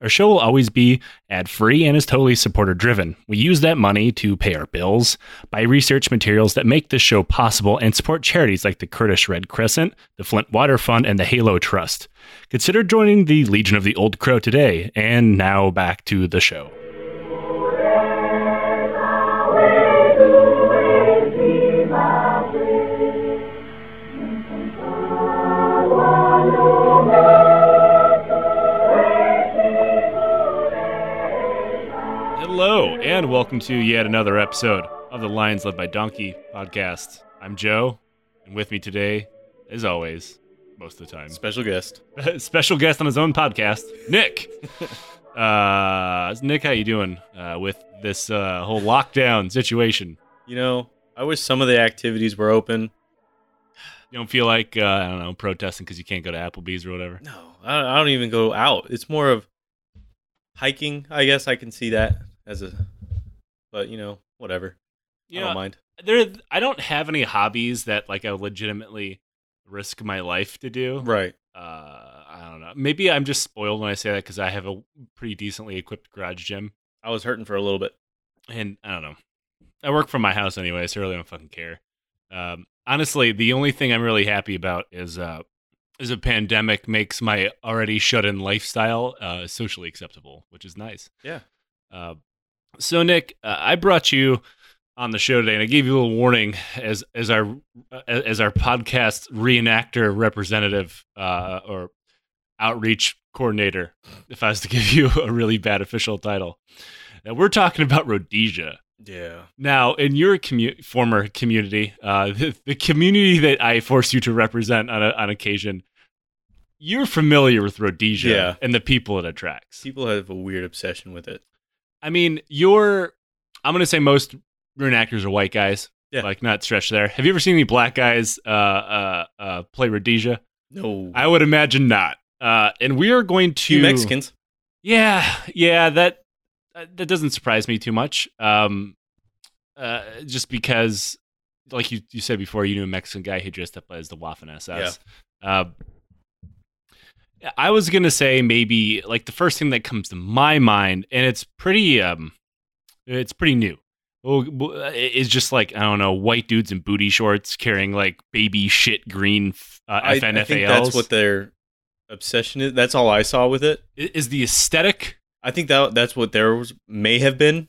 Our show will always be ad free and is totally supporter driven. We use that money to pay our bills, buy research materials that make this show possible, and support charities like the Kurdish Red Crescent, the Flint Water Fund, and the Halo Trust. Consider joining the Legion of the Old Crow today. And now back to the show. Hello, and welcome to yet another episode of the Lions Led by Donkey podcast. I'm Joe, and with me today, as always, most of the time, Special guest. special guest on his own podcast, Nick. uh, Nick, how you doing uh, with this uh, whole lockdown situation? You know, I wish some of the activities were open. You don't feel like uh, I don't know protesting because you can't go to Applebee's or whatever? No, I, I don't even go out. It's more of hiking. I guess I can see that as a, but you know, whatever. You I know, don't mind. there. I don't have any hobbies that like I legitimately risk my life to do. Right. uh, I don't know. Maybe I'm just spoiled when I say that because I have a pretty decently equipped garage gym, I was hurting for a little bit. and I don't know. I work from my house anyway, so I really don't fucking care. Um, honestly, the only thing I'm really happy about is uh, is a pandemic makes my already shut-in lifestyle uh, socially acceptable, which is nice. Yeah. Uh, so Nick, uh, I brought you on the show today, and I gave you a little warning as as our as our podcast reenactor representative uh, or outreach coordinator, if I was to give you a really bad official title. Now we're talking about Rhodesia. Yeah. Now, in your commu- former community, uh, the, the community that I force you to represent on, a, on occasion, you're familiar with Rhodesia Yeah. and the people it attracts. People have a weird obsession with it. I mean, you're. I'm gonna say most rune reenactors are white guys. Yeah. Like not stretched there. Have you ever seen any black guys uh, uh, uh, play Rhodesia? No. I would imagine not. Uh, and we are going to Mexicans. Yeah, yeah. That uh, that doesn't surprise me too much. Um, uh, just because, like you you said before, you knew a Mexican guy who dressed up as the Waffen SS. Uh, I was gonna say maybe like the first thing that comes to my mind, and it's pretty um, it's pretty new. Well, It's just like I don't know, white dudes in booty shorts carrying like baby shit green uh, I, I FNFALs. think that's what their obsession is. That's all I saw with it. Is the aesthetic. I think that that's what theirs may have been.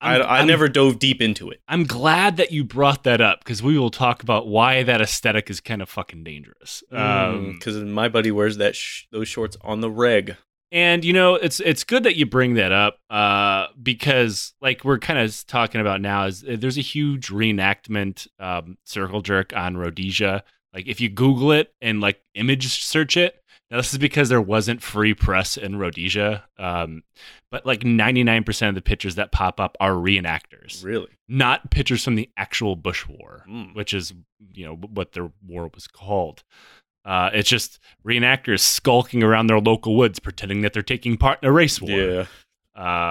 I, I'm- I never dove deep into it. I'm glad that you brought that up because we will talk about why that aesthetic is kind of fucking dangerous. Um, Because my buddy wears that sh- those shorts on the reg. and you know, it's it's good that you bring that up uh, because, like, we're kind of talking about now is uh, there's a huge reenactment um, circle jerk on Rhodesia. Like, if you Google it and like image search it, now this is because there wasn't free press in Rhodesia. Um, but like 99% of the pictures that pop up are reenactors, Really? not pictures from the actual Bush War. Mm. which is you know what their war was called. Uh, it's just reenactors skulking around their local woods, pretending that they're taking part in a race war. Yeah.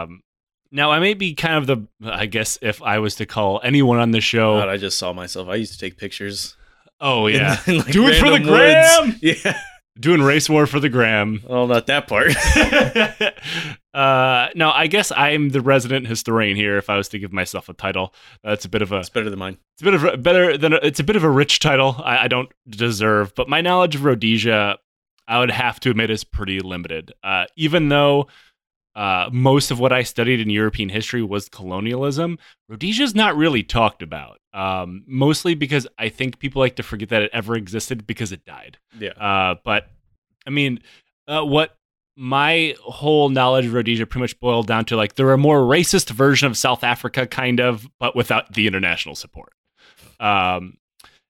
Um, now I may be kind of the, I guess, if I was to call anyone on the show, God, I just saw myself. I used to take pictures. oh yeah, in, like, do it for the woods. gram, Yeah. Doing race war for the gram. Oh, not that part. uh, no, I guess I'm the resident historian here. If I was to give myself a title, that's a bit of a it's better than mine. It's a bit of a better than a, it's a bit of a rich title. I, I don't deserve, but my knowledge of Rhodesia, I would have to admit, is pretty limited. Uh, even though uh, most of what I studied in European history was colonialism, Rhodesia is not really talked about. Um, mostly because I think people like to forget that it ever existed because it died. Yeah. Uh, but I mean, uh, what my whole knowledge of Rhodesia pretty much boiled down to like they're a more racist version of South Africa, kind of, but without the international support. Um,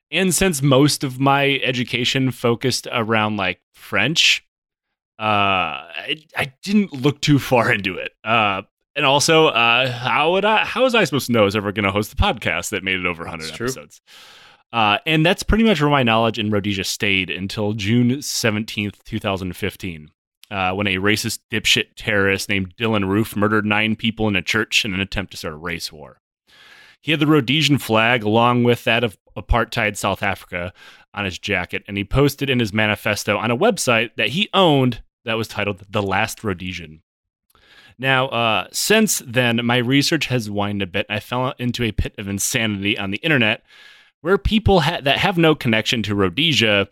and since most of my education focused around like French, I, I didn't look too far into it. Uh, and also, uh, how would I? How was I supposed to know I was ever going to host a podcast that made it over 100 That's episodes? Uh, and that's pretty much where my knowledge in Rhodesia stayed until June 17th, 2015, uh, when a racist dipshit terrorist named Dylann Roof murdered nine people in a church in an attempt to start a race war. He had the Rhodesian flag along with that of apartheid South Africa on his jacket, and he posted in his manifesto on a website that he owned that was titled The Last Rhodesian. Now, uh, since then, my research has widened a bit. I fell into a pit of insanity on the internet where people ha- that have no connection to Rhodesia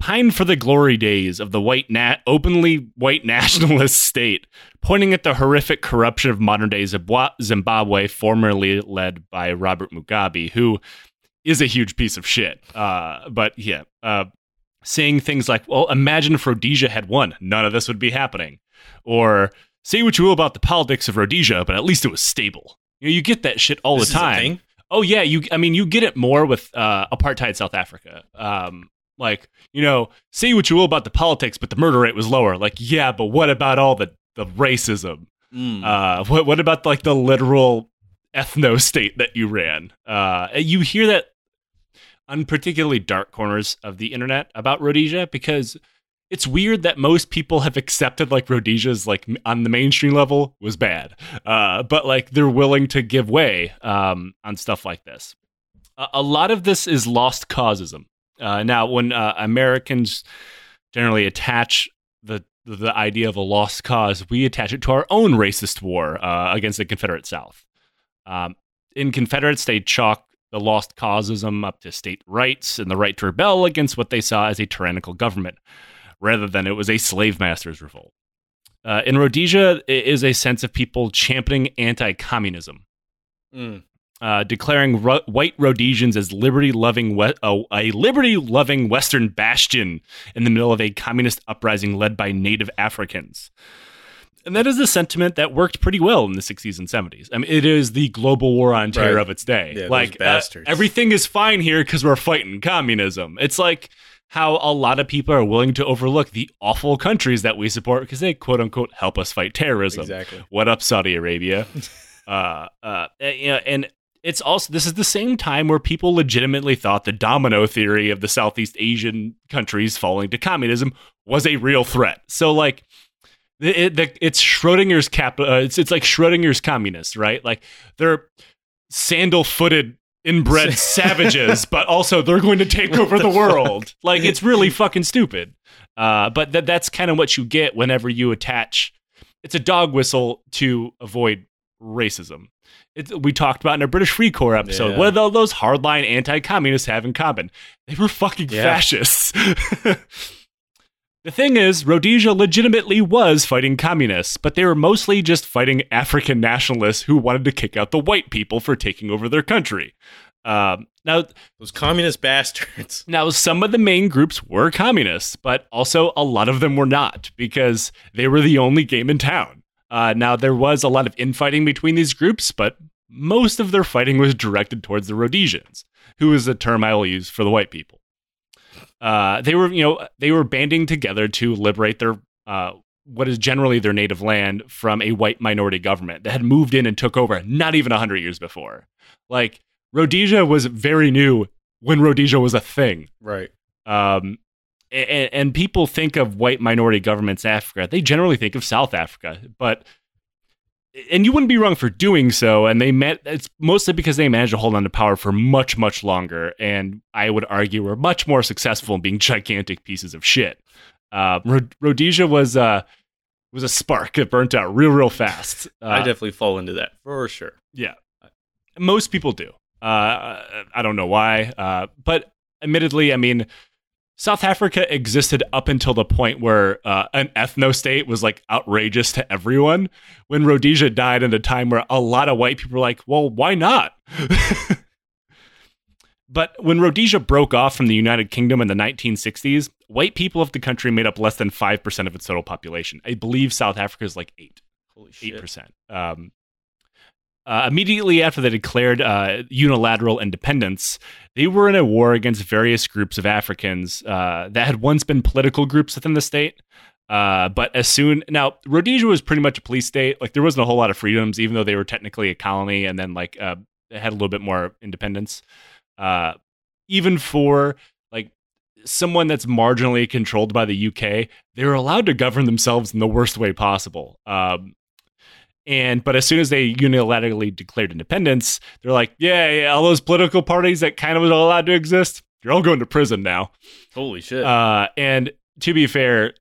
pine for the glory days of the white nat- openly white nationalist state, pointing at the horrific corruption of modern day Zimbabwe, formerly led by Robert Mugabe, who is a huge piece of shit. Uh, but yeah, uh, saying things like, well, imagine if Rhodesia had won, none of this would be happening. Or say what you will about the politics of Rhodesia, but at least it was stable. You, know, you get that shit all This the time. Oh yeah, you. I mean, you get it more with uh, apartheid South Africa. Um, like you know, say what you will about the politics, but the murder rate was lower. Like yeah, but what about all the the racism? Mm. Uh, what what about like the literal ethno state that you ran? Uh, you hear that on particularly dark corners of the internet about Rhodesia because it's weird that most people have accepted like Rhodesia's like on the mainstream level was bad, uh, but like they're willing to give way um, on stuff like this. A, a lot of this is lost causism. Uh, now, when uh, Americans generally attach the the idea of a lost cause, we attach it to our own racist war uh, against the Confederate South. Um, in Confederates, they chalk the lost causism up to state rights and the right to rebel against what they saw as a tyrannical government, rather than it was a slave master's revolt. Uh, in Rhodesia, it is a sense of people championing anti-communism Mm. uh, declaring Ro- white Rhodesians as liberty-loving, we- uh, a liberty-loving Western bastion in the middle of a communist uprising led by Native Africans. And that is a sentiment that worked pretty well in the 60s and 70s. I mean, it is the global war on terror Right. of its day. Yeah, like, uh, everything is fine here because we're fighting communism. It's like how a lot of people are willing to overlook the awful countries that we support because they quote unquote help us fight terrorism. Exactly. What up, Saudi Arabia? uh, uh, you know, and it's also this is the same time where people legitimately thought the domino theory of the Southeast Asian countries falling to communism was a real threat. So like. It, it's Schrodinger's cat. Uh, it's it's like Schrodinger's communists, right? Like they're sandal-footed, inbred savages, but also they're going to take over the, the world. Like it's really fucking stupid. Uh, but that that's kind of what you get whenever you attach. It's a dog whistle to avoid racism. It's, we talked about in a British Free Corps episode. Yeah. What do all those hardline anti-communists have in common? They were fucking Yeah. fascists. the thing is, Rhodesia legitimately was fighting communists, but they were mostly just fighting African nationalists who wanted to kick out the white people for taking over their country. Um, now, Those communist bastards. now, some of the main groups were communists, but also a lot of them were not because they were the only game in town. Uh, now, there was a lot of infighting between these groups, but most of their fighting was directed towards the Rhodesians, who is a term I will use for the white people. Uh, they were, you know, they were banding together to liberate their uh, what is generally their native land from a white minority government that had moved in and took over not even 100 years before. Like, Rhodesia was very new when Rhodesia was a thing. Right. Um, and, and people think of white minority governments in Africa. They generally think of South Africa, but and you wouldn't be wrong for doing so. And they met. It's mostly because they managed to hold on to power for much, much longer. And I would argue were much more successful in being gigantic pieces of shit. Uh, Rho- Rhodesia was uh, was a spark that burnt out real, real fast. Uh, I definitely fall into that for sure. yeah, most people do. Uh, I don't know why, uh, but admittedly, I mean, South Africa existed up until the point where uh, an ethno state was like outrageous to everyone. When Rhodesia died, at a time where a lot of white people were like, "Well, why not?" but when Rhodesia broke off from the United Kingdom in the 1960s, white people of the country made up less than five percent of its total population. I believe South Africa is like eight Holy eight shit. percent. Um, uh, immediately after they declared uh, unilateral independence, they were in a war against various groups of Africans uh, that had once been political groups within the state. Uh, but as soon now, Rhodesia was pretty much a police state. Like there wasn't a whole lot of freedoms, even though they were technically a colony, and then like uh, had a little bit more independence. Uh, even for like someone that's marginally controlled by the UK, they were allowed to govern themselves in the worst way possible. Um, and but as soon as they unilaterally declared independence, they're like, yeah, yeah, all those political parties that kind of was allowed to exist, you're all going to prison now. Holy shit. Uh, and to be fair,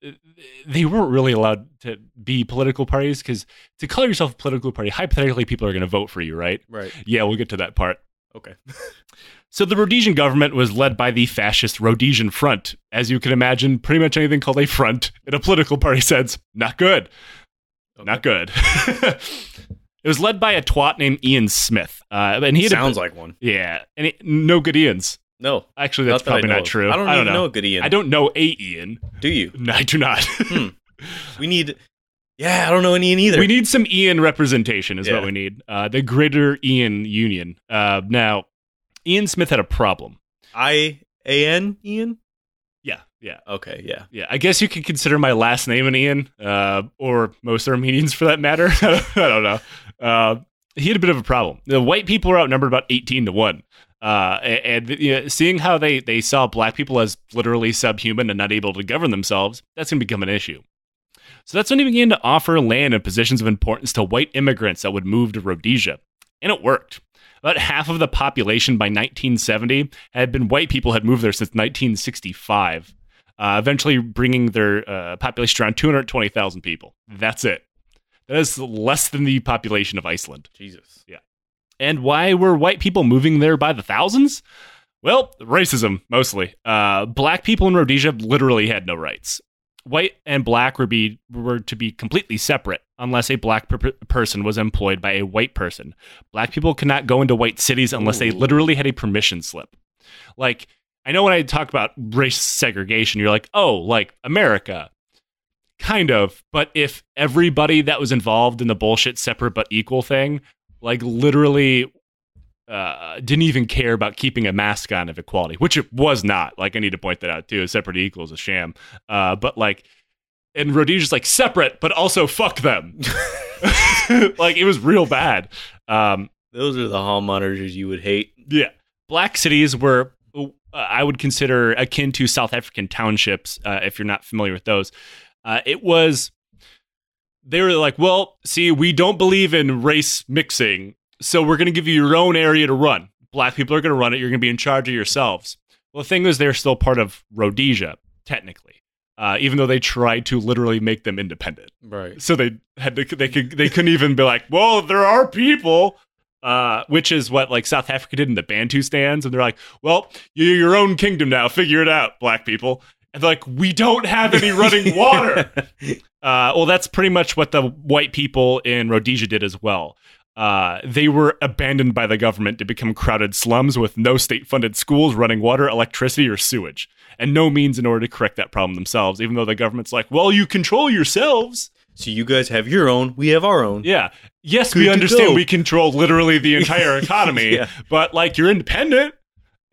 they weren't really allowed to be political parties because to call yourself a political party, hypothetically, people are going to vote for you, right? right. Yeah, we'll get to that part. Okay. So the Rhodesian government was led by the fascist Rhodesian Front. As you can imagine, pretty much anything called a front in a political party sense, not good. Not good. it was led by a twat named Ian Smith. Uh, and he Sounds a, like one. Yeah. And he, no good Ians. No. Actually, that's that probably know not of. true. I don't, even know. a good Ian. I don't know a Ian. Do you? No, I do not. We need. Yeah, I don't know any Ian either. we need some Ian representation, is Yeah. what we need. Uh, the Greater Ian Union. Uh, now, Ian Smith had a problem. I A N Ian. Yeah, Okay. Yeah. yeah. I guess you could consider my last name an Ian, uh, or most Armenians for that matter. I don't know. Uh, he had a bit of a problem. The white people were outnumbered about eighteen to one. Uh, and, you know, seeing how they, they saw black people as literally subhuman and not able to govern themselves, that's going to become an issue. So that's when he began to offer land and positions of importance to white immigrants that would move to Rhodesia. And it worked. About half of the population by 1970 had been white people had moved there since 1965, uh, eventually bringing their uh, population around 220,000 people. That's it. That is less than the population of Iceland. Jesus. Yeah. And why were white people moving there by the thousands? Well, racism, mostly. Uh, black people in Rhodesia literally had no rights. White and black were, be, were to be completely separate unless a black per- person was employed by a white person. Black people could not go into white cities unless they literally had a permission slip. Like, I know when I talk about race segregation, you're like, oh, like America. Kind of. But if everybody that was involved in the bullshit separate but equal thing like literally uh, didn't even care about keeping a mask on of equality, which it was not. Like I need to point that out too. Separate equals a sham. Uh, but like, and Rhodesia's like separate, but also fuck them. like it was real bad. Um, Those are the hall monitors you would hate. yeah, black cities were. Uh, I would consider akin to South African townships. Uh, if you're not familiar with those, uh, it was. They were like, well, see, we don't believe in race mixing, so we're going to give you your own area to run. Black people are going to run it. You're going to be in charge of yourselves. Well, the thing is, they're still part of Rhodesia, technically, uh, even though they tried to literally make them independent. Right. So they had to, they could they couldn't even be like, well, there are people, uh, which is what like South Africa did in the Bantustans, and they're like, well, you're your own kingdom now, figure it out, black people. And they're like, we don't have any running water. Uh, well, that's pretty much what the white people in Rhodesia did as well. Uh, they were abandoned by the government to become crowded slums with no state funded schools, running water, electricity, or sewage, and no means in order to correct that problem themselves, even though the government's like, well, you control yourselves. So you guys have your own. We have our own. Yeah. Yes, Good we understand go. we control literally the entire economy, Yeah. but like you're independent.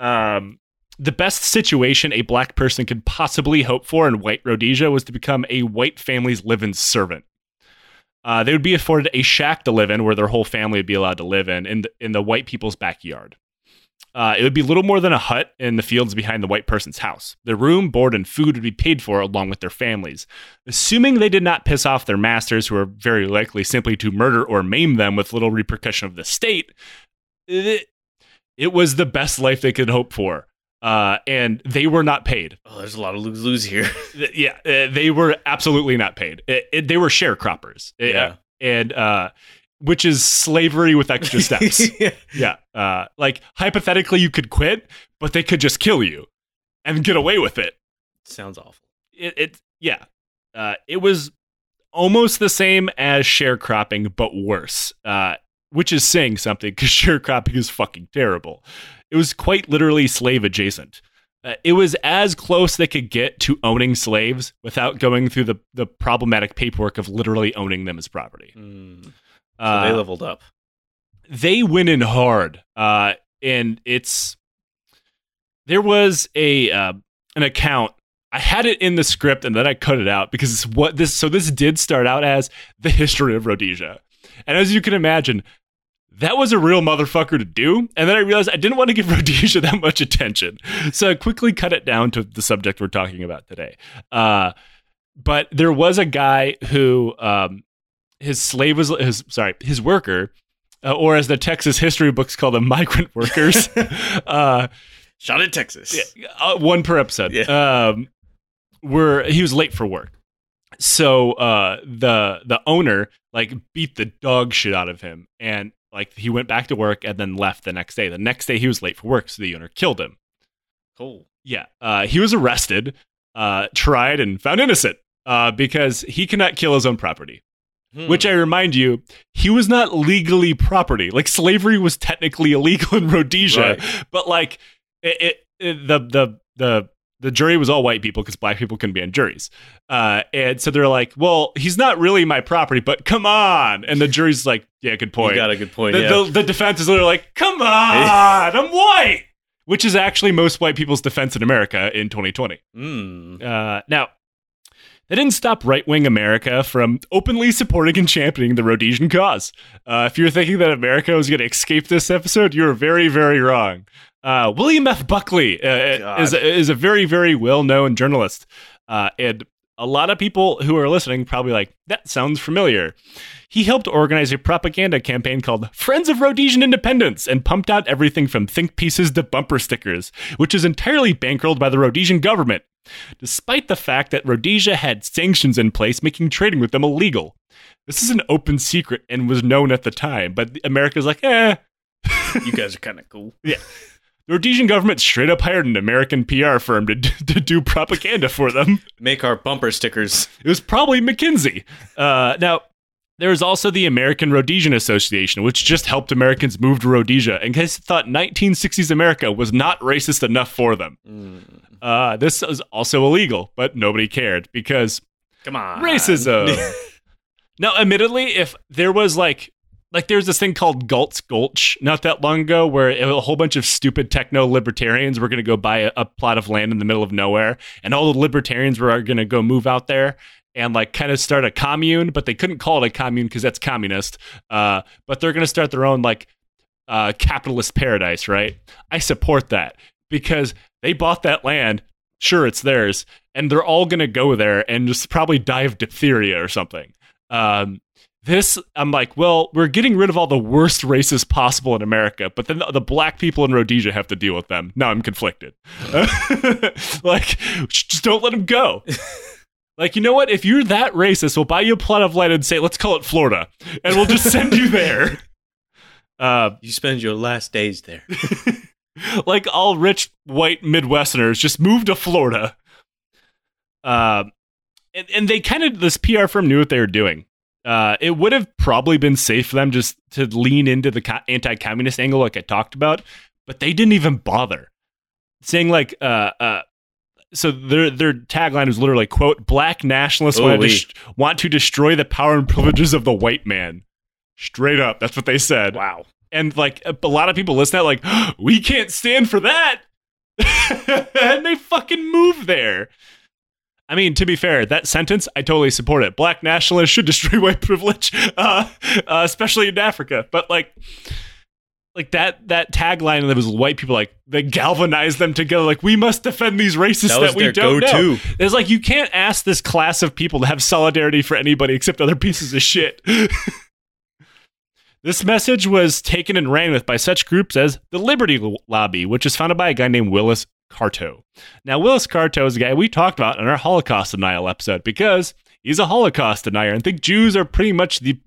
Um, the best situation a black person could possibly hope for in white Rhodesia was to become a white family's live-in servant. Uh, they would be afforded a shack to live in, where their whole family would be allowed to live in, in the, in the white people's backyard. Uh, it would be little more than a hut in the fields behind the white person's house. Their room, board, and food would be paid for along with their families. Assuming they did not piss off their masters, who are very likely simply to murder or maim them with little repercussion of the state, it, it was the best life they could hope for. Uh, and they were not paid. Oh, there's a lot of lose lose here. Yeah, uh, they were absolutely not paid. It, it, they were sharecroppers. Uh, Yeah. and uh, which is slavery with extra steps. yeah, uh, like hypothetically, you could quit, but they could just kill you and get away with it. Sounds awful. It, it yeah, uh, it was almost the same as sharecropping, but worse. Uh, which is saying something because sharecropping is fucking terrible. It was quite literally slave adjacent. Uh, it was as close they could get to owning slaves without going through the, the problematic paperwork of literally owning them as property. Mm. So Uh, they leveled up. they went in hard uh and it's there was a uh, an account i had it in the script and then i cut it out because it's what this so this did start out as the history of rhodesia and as you can imagine that was a real motherfucker to do. And then I realized I didn't want to give Rhodesia that much attention. So I quickly cut it down to the subject we're talking about today. Uh, but there was a guy who um, his slave was his sorry his worker, uh, or as the Texas history books call them, migrant workers. uh, Shot in Texas. yeah, uh, one per episode. Um, were he was late for work, so uh, the the owner like beat the dog shit out of him, and like he went back to work and then left the next day. The next day he was late for work, so the owner killed him. Cool. Yeah, uh, he was arrested, uh, tried, and found innocent uh, because he cannot kill his own property. Hmm. Which I remind you, he was not legally property. Like slavery was technically illegal in Rhodesia, Right. but like it, it, it- the the the the jury was all white people because black people couldn't be on juries. Uh, and so they're like, "Well, he's not really my property, but come on." And the jury's like, "Yeah, good You point." got a good point. the, yeah. the, the defense is literally like, "Come on, I'm white," which is actually most white people's defense in America in 2020. Mm. Uh, now, that didn't stop right wing America from openly supporting and championing the Rhodesian cause. Uh, if you're thinking that America was going to escape this episode, you're very, very wrong. Uh, William F. Buckley uh, is, is a very, very well known journalist. Uh, and a lot of people who are listening probably like, that sounds familiar. He helped organize a propaganda campaign called Friends of Rhodesian Independence and pumped out everything from think pieces to bumper stickers, which is entirely bankrolled by the Rhodesian government despite the fact that Rhodesia had sanctions in place making trading with them illegal. This is an open secret and was known at the time, but America's like, eh. you guys are kind of cool. The Rhodesian government straight up hired an American PR firm to, to do propaganda for them. Make our bumper stickers. It was probably McKinsey. Uh, now, there was also the American Rhodesian Association, which just helped Americans move to Rhodesia in case they thought 1960s America was not racist enough for them. Mm. Uh, this is also illegal, but nobody cared because Come on. racism. now, admittedly, if there was like like there's this thing called Galt's Gulch not that long ago where a whole bunch of stupid techno libertarians were going to go buy a, a plot of land in the middle of nowhere, and all the libertarians were going to go move out there and like kind of start a commune, but they couldn't call it a commune because that's communist. Uh, but they're going to start their own like uh, capitalist paradise, right? I support that because they bought that land. Sure, it's theirs, and they're all going to go there and just probably die of diphtheria or something. Um, this, I'm like, well, we're getting rid of all the worst races possible in America, but then the, the black people in Rhodesia have to deal with them. Now I'm conflicted. like, just don't let them go. Like, you know what? If you're that racist, we'll buy you a plot of land and say, let's call it Florida, and we'll just send you there. Uh, You spend your last days there. like all rich white Midwesterners, just move to Florida. Uh, and, and they kind of this PR firm knew what they were doing. Uh, it would have probably been safe for them just to lean into the anti-communist angle, like I talked about, but they didn't even bother saying like, uh, uh, so their their tagline was literally quote Black nationalists want to, want to destroy the power and privileges of the white man. Straight up, that's what they said Wow. and like a lot of people listen to that like we can't stand for that and they fucking move there i mean to be fair that sentence i totally support it. Black nationalists should destroy white privilege uh, uh, especially in africa. But like like that that tagline that was white people like they galvanized them together like we must defend these racists That that, we don't know. Go-to. it's like you can't ask this class of people to have solidarity for anybody except other pieces of shit. This message was taken and ran with by such groups as the Liberty Lobby, which is founded by a guy named Willis Carto. Now, Willis Carto is a guy we talked about in our Holocaust denial episode because he's a Holocaust denier and think Jews are pretty much the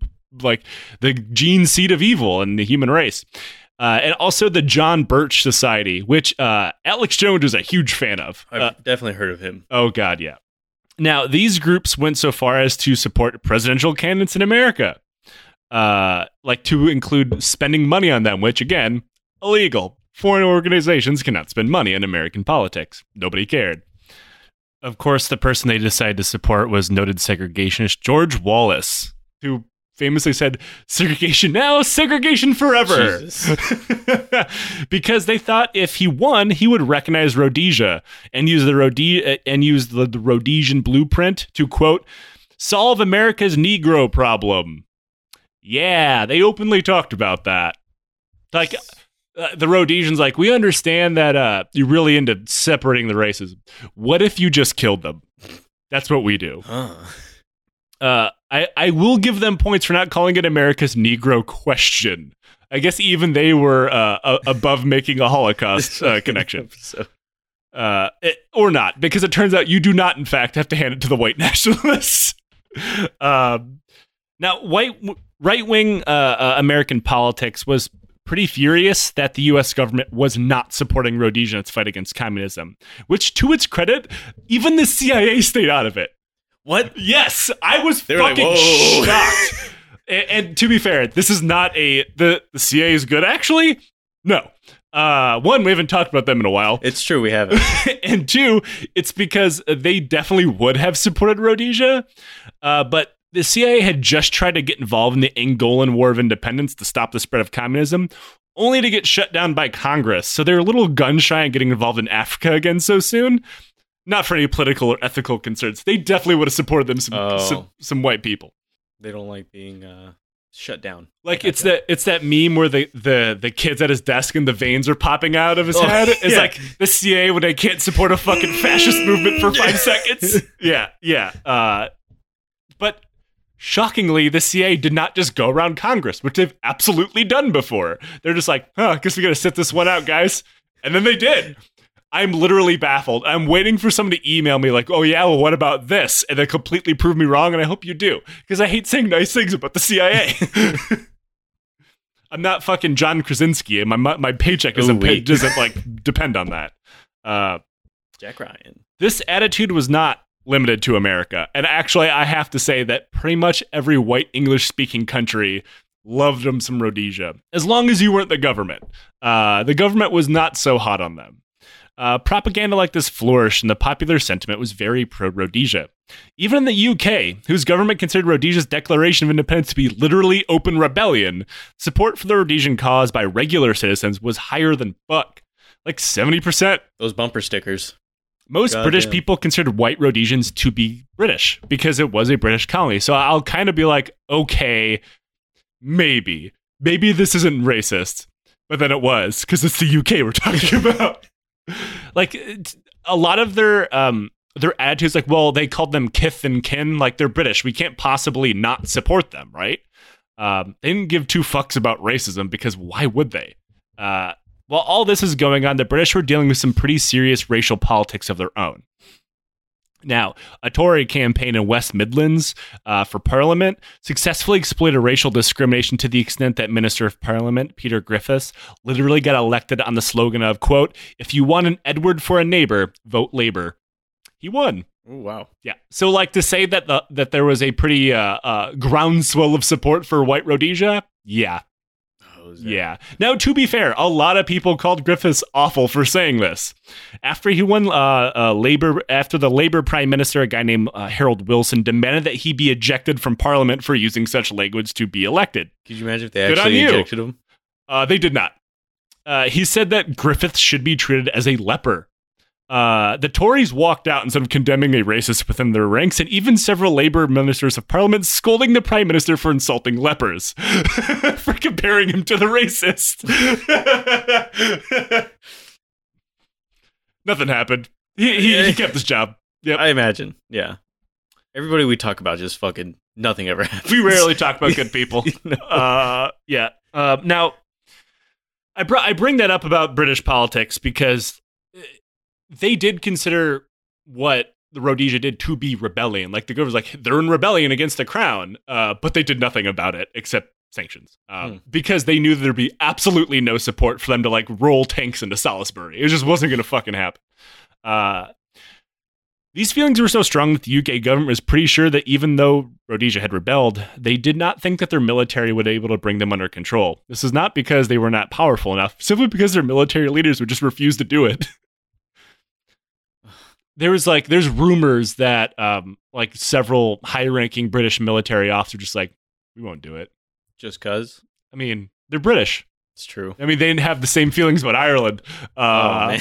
like the gene seed of evil in the human race. Uh, and also the John Birch Society, which uh, Alex Jones was a huge fan of. I've Uh, definitely heard of him. Oh God, yeah. Now these groups went so far as to support presidential candidates in America, uh, like to include spending money on them, which again, illegal. Foreign organizations cannot spend money on American politics. Nobody cared. Of course, the person they decided to support was noted segregationist George Wallace, who famously said, "Segregation now, segregation forever." Jesus. because they thought if he won, he would recognize Rhodesia and use the Rhode- and use the, the Rhodesian blueprint to quote solve America's Negro problem. Yeah, they openly talked about that. Like uh, the Rhodesians, like we understand that uh, you're really into separating the races. What if you just killed them? That's what we do. Huh. Uh, I I will give them points for not calling it America's Negro question. I guess even they were uh, above making a Holocaust uh, connection, So, uh, it- or not, because it turns out you do not, in fact, have to hand it to the white nationalists. um, now, white right wing uh, uh, American politics was pretty furious that the U.S. government was not supporting Rhodesia in its fight against communism, which, to its credit, even the CIA stayed out of it. what? Yes, I was They were like, fucking "Whoa." shocked. and, and to be fair, this is not a the the CIA is good actually. No. Uh, one, we haven't talked about them in a while, It's true. We haven't. and two, it's because they definitely would have supported Rhodesia, uh, but the CIA had just tried to get involved in the Angolan War of Independence to stop the spread of communism, only to get shut down by Congress. So they're a little gun shy on getting involved in Africa again so soon. Not for any political or ethical concerns. They definitely would have supported them some Oh. some, some white people. they don't like being uh, shut down. Like it's that it's that meme where the, the the kid's at his desk and the veins are popping out of his Oh, head. It's yeah. like the CIA when they can't support a fucking fascist movement for five seconds. Yeah, yeah. Uh, but shockingly, the CIA did not just go around Congress, which they've absolutely done before. They're just like, huh, I guess we gotta sit this one out, guys. And then they did. I'm literally baffled. I'm waiting for someone to email me like, "Oh yeah, well, what about this?" and then completely prove me wrong. And I hope you do, because I hate saying nice things about the CIA. I'm not fucking John Krasinski, and my my paycheck doesn't pay, doesn't like depend on that. Uh, Jack Ryan. this attitude was not limited to America, and actually, I have to say that pretty much every white English speaking country loved them some Rhodesia, as long as you weren't the government. Uh, the government was not so hot on them. Uh, propaganda like this flourished, and the popular sentiment was very pro Rhodesia. Even in the UK, whose government considered Rhodesia's declaration of independence to be literally open rebellion, support for the Rhodesian cause by regular citizens was higher than fuck. Like 70%. Those bumper stickers. Most God British damn. people considered white Rhodesians to be British because it was a British colony. So I'll kind of be like, okay, maybe. Maybe this isn't racist. But then it was because it's the UK we're talking about. like a lot of their um their attitudes like, well, they called them kith and kin, like they're British. We can't possibly not support them, right? Um, they didn't give two fucks about racism because why would they? Uh, while all this is going on, the British were dealing with some pretty serious racial politics of their own. Now, a Tory campaign in West Midlands uh, for Parliament successfully exploited racial discrimination to the extent that Minister of Parliament Peter Griffiths literally got elected on the slogan of "quote If you want an Edward for a neighbor, vote Labour." He won. Oh wow. Yeah. So, like to say that the that there was a pretty uh, uh, groundswell of support for White Rhodesia. Yeah, Yeah. Now, to be fair, a lot of people called Griffiths awful for saying this. After he won uh, uh, labor, after the Labor Prime Minister, a guy named uh, Harold Wilson, demanded that he be ejected from Parliament for using such language to be elected. Could you imagine if they Good actually ejected him? Uh, they did not. Uh, he said that Griffiths should be treated as a leper. Uh, the Tories walked out instead of condemning a racist within their ranks, and even several Labour ministers of Parliament scolding the Prime Minister for insulting lepers, for comparing him to the racist. Nothing happened. He, he, he kept his job. Yep. I imagine. Yeah. Everybody we talk about just fucking nothing ever happens. we rarely talk about good people. No. uh, yeah. Uh, now, I br- I bring that up about British politics because uh, they did consider what the Rhodesia did to be rebellion. Like the government was like they're in rebellion against the crown, uh, but they did nothing about it except sanctions um, Hmm. because they knew there'd be absolutely no support for them to like roll tanks into Salisbury. It just wasn't going to fucking happen. Uh, these feelings were so strong that the UK government was pretty sure that even though Rhodesia had rebelled, they did not think that their military would be able to bring them under control. This is not because they were not powerful enough, simply because their military leaders would just refuse to do it. there was like there's rumors that um like several high-ranking British military officers just like we won't do it. Just cuz. I mean, they're British. It's true. I mean, they didn't have the same feelings about Ireland. Uh,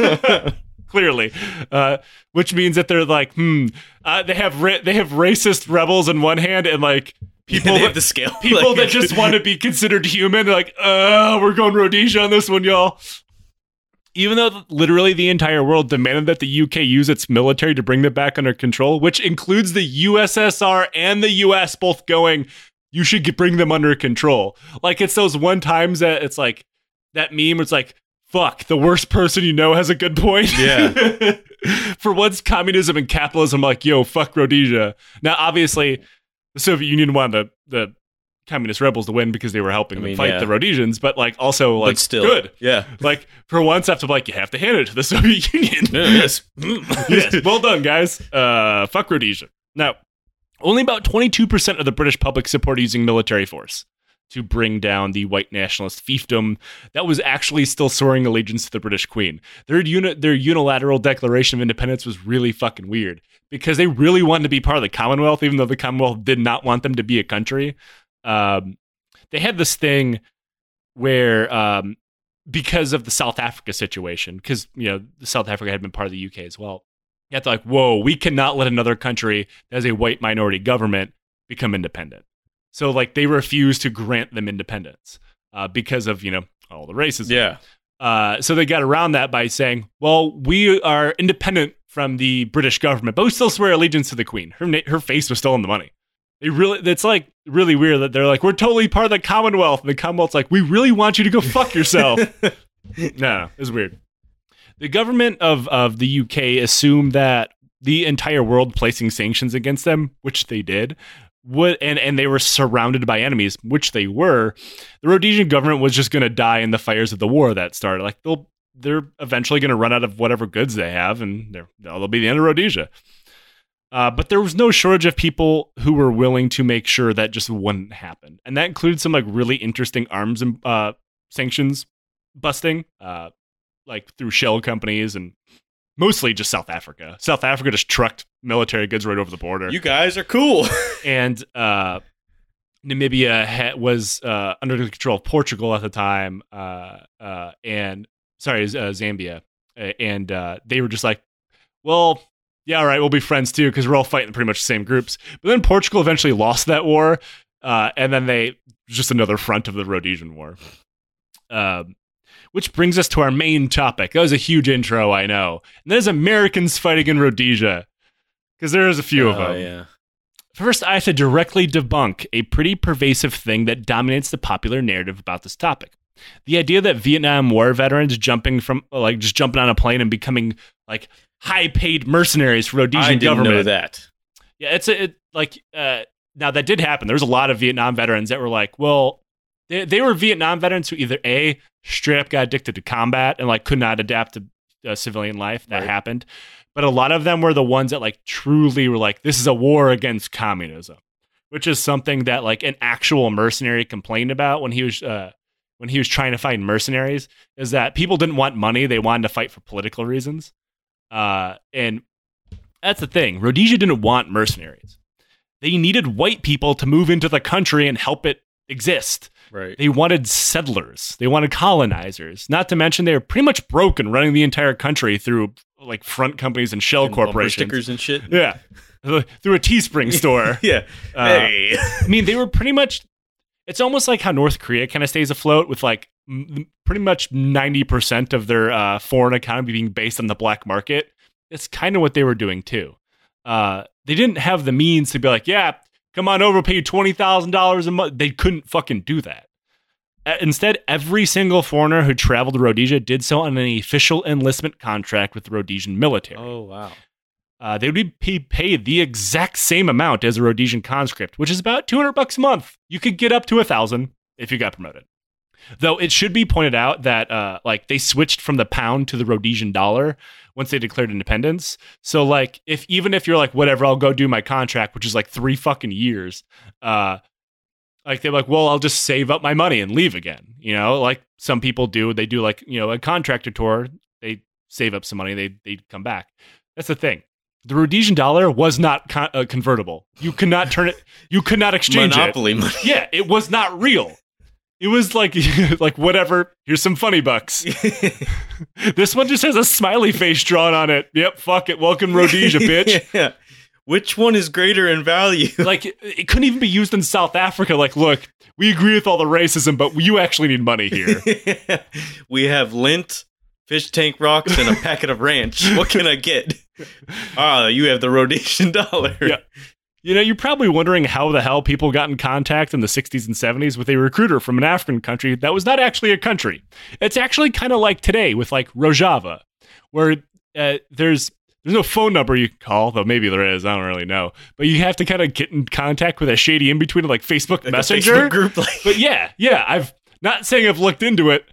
oh clearly, uh, which means that they're like, hmm, uh, they have ra- they have racist rebels in one hand and like people they that, the scale. people Like- that just want to be considered human. They're like, uh, we're going Rhodesia on this one, y'all. Even though literally the entire world demanded that the UK use its military to bring them back under control, which includes the USSR and the US both going, you should get, bring them under control. Like it's those one times that it's like that meme. Where it's like, fuck, the worst person you know has a good point. Yeah. For once, communism and capitalism, like, yo, fuck Rhodesia. Now, obviously, the Soviet Union wanted the, the communist rebels to win because they were helping I them fight yeah. the Rhodesians, but like also like but still good. Yeah. Like for once, after like you have to hand it to the Soviet Union. yes. yes, well done, guys. Uh, fuck Rhodesia. Now, only about 22% of the British public support using military force to bring down the white nationalist fiefdom that was actually still soaring allegiance to the British Queen. Their uni- their unilateral declaration of independence was really fucking weird because they really wanted to be part of the Commonwealth, even though the Commonwealth did not want them to be a country. Um, they had this thing where um, because of the South Africa situation, because you know South Africa had been part of the UK as well. You have to like, whoa, we cannot let another country that has a white minority government become independent. So like they refused to grant them independence uh, because of you know all the racism. Yeah. Uh, so they got around that by saying, well, we are independent from the British government, but we still swear allegiance to the Queen. Her na- her face was still on the money. They really, it's like really weird that they're like, we're totally part of the Commonwealth. And the Commonwealth's like, we really want you to go fuck yourself. no, it's weird. The government of, of the UK assumed that the entire world placing sanctions against them, which they did, would and, and they were surrounded by enemies, which they were. The Rhodesian government was just going to die in the fires of the war that started. Like they'll they're eventually going to run out of whatever goods they have, and they're, that'll be the end of Rhodesia. Uh, but there was no shortage of people who were willing to make sure that just wouldn't happen, and that includes some like really interesting arms and uh, sanctions busting, uh, like through shell companies and mostly just South Africa. South Africa just trucked military goods right over the border, You guys are cool. and uh, Namibia ha- was uh, under the control of Portugal at the time, uh, uh, and sorry, uh, Zambia, and uh, they were just like, well. Yeah, all right, we'll be friends too because we're all fighting pretty much the same groups. But then Portugal eventually lost that war, uh, and then they just another front of the Rhodesian War. Um, which brings us to our main topic. That was a huge intro, I know. And that is Americans fighting in Rhodesia because there is a few of Oh, them. yeah. First, I have to directly debunk a pretty pervasive thing that dominates the popular narrative about this topic. The idea that Vietnam War veterans jumping from like just jumping on a plane and becoming like high-paid mercenaries for Rhodesian I didn't government. know that. Yeah, it's a, it like uh now that did happen. There was a lot of Vietnam veterans that were like, well, they, they were Vietnam veterans who either a straight up got addicted to combat and like could not adapt to uh, civilian life. That Right. happened, but a lot of them were the ones that like truly were like, this is a war against communism, which is something that like an actual mercenary complained about when he was uh when he was trying to find mercenaries. Is that people didn't want money; they wanted to fight for political reasons. Uh, and that's the thing. Rhodesia didn't want mercenaries. They needed white people to move into the country and help it exist. Right. They wanted settlers. They wanted colonizers. Not to mention they were pretty much broken running the entire country through like front companies and shell And corporations. stickers and shit. Yeah. Through a Teespring store. yeah. Uh, hey. I mean, they were pretty much. It's almost like how North Korea kind of stays afloat with like m- pretty much ninety percent of their uh, foreign economy being based on the black market. It's kind of what they were doing too. Uh, they didn't have the means to be like, yeah, come on over, pay you twenty thousand dollars a month. They couldn't fucking do that. Instead, every single foreigner who traveled to Rhodesia did so on an official enlistment contract with the Rhodesian military Oh wow. uh, they would be paid the exact same amount as a Rhodesian conscript, which is about 200 bucks a month. You could get up to a thousand if you got promoted. Though it should be pointed out that uh, like they switched from the pound to the Rhodesian dollar once they declared independence. So like if even if you're like whatever, I'll go do my contract, which is like three fucking years. Uh, like they're like, well, I'll just save up my money and leave again. You know, like some people do. They do like you know a contractor tour. They save up some money. They they come back. That's the thing. The Rhodesian dollar was not con- uh, convertible. You could not turn it. You could not exchange Monopoly money. it. Yeah, it was not real. It was like like whatever. Here's some funny bucks. this one just has a smiley face drawn on it. Yep, fuck it. Welcome Rhodesia, bitch. yeah. which one is greater in value? like it, it couldn't even be used in South Africa. Like, look, we agree with all the racism, but you actually need money here. we have lint, fish tank rocks, and a packet of ranch. What can I get? Ah, you have the Rhodesian dollar. Yeah. You know, you're probably wondering how the hell people got in contact in the 60s and 70s with a recruiter from an African country that was not actually a country. It's actually kind of like today with like Rojava, where uh, there's there's no phone number you can call, though maybe there is. I don't really know. But you have to kind of get in contact with a shady in between, like Facebook Like Messenger. Facebook group. Like, But yeah, yeah, I've not saying I've looked into it,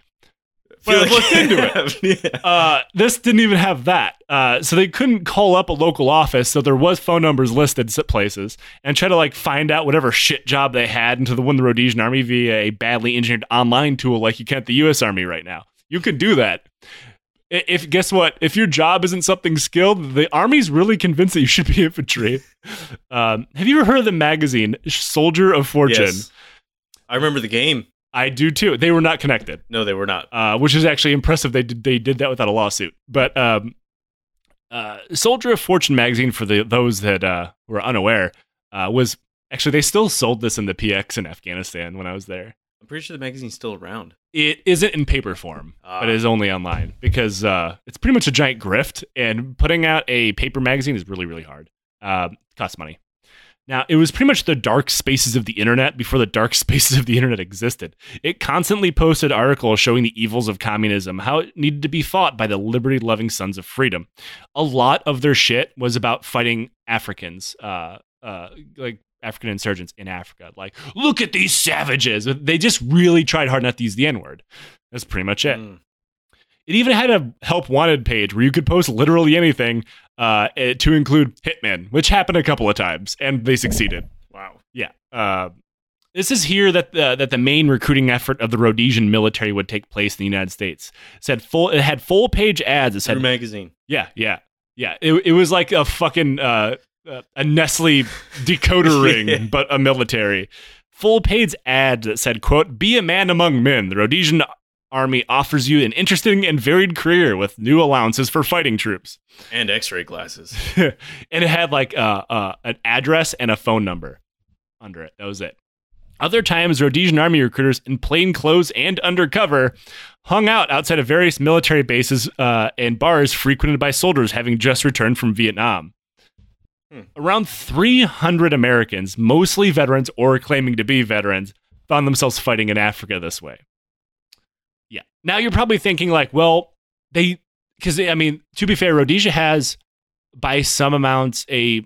but I've looked into it. yeah. Uh, this didn't even have that. Uh, so they couldn't call up a local office. So there was phone numbers listed at places and try to like find out whatever shit job they had into the one the Rhodesian Army via a badly engineered online tool like you can at the U.S. Army right now. You can do that. If guess what, if your job isn't something skilled, the army's really convinced that you should be infantry. Um, have you ever heard of the magazine Soldier of Fortune? Yes. I remember the game. I do too. They were not connected No, they were not. uh, which is actually impressive. They did, they did that without a lawsuit. But um, uh, Soldier of Fortune magazine, for the those that uh, were unaware, uh, was actually they still sold this in the PX in Afghanistan when I was there. I'm pretty sure the magazine's still around. It isn't in paper form, Ah. but it is only online because uh, it's pretty much a giant grift, and putting out a paper magazine is really really hard. Uh, costs money. Now, it was pretty much the dark spaces of the internet before the dark spaces of the internet existed. It constantly posted articles showing the evils of communism, how it needed to be fought by the liberty loving sons of freedom. A lot of their shit was about fighting Africans, uh, uh, like African insurgents in Africa. Like, look at these savages. They just really tried hard not to use the N word. That's pretty much it. Mm. It even had a help wanted page where you could post literally anything uh, eh, to include hitmen, which happened a couple of times, and they succeeded. Wow. Yeah. Uh, this is here that the, that the main recruiting effort of the Rhodesian military would take place in the United States. It said full. It had full page ads. It said, magazine. "Yeah, yeah, yeah." It, it was like a fucking uh, uh, a Nestle decoder ring, Yeah. but a military. Full page ad that said, "quote Be a man among men. The Rhodesian Army offers you an interesting and varied career with new allowances for fighting troops." And X-ray glasses. and it had like uh, uh, an address and a phone number under it. That was it. Other times, Rhodesian army recruiters in plain clothes and undercover hung out outside of various military bases uh, and bars frequented by soldiers having just returned from Vietnam. Hmm. Around 300 Americans, mostly veterans or claiming to be veterans, found themselves fighting in Africa this way. Yeah. Now you're probably thinking, like, well, they, because I mean, to be fair, Rhodesia has, by some amounts, a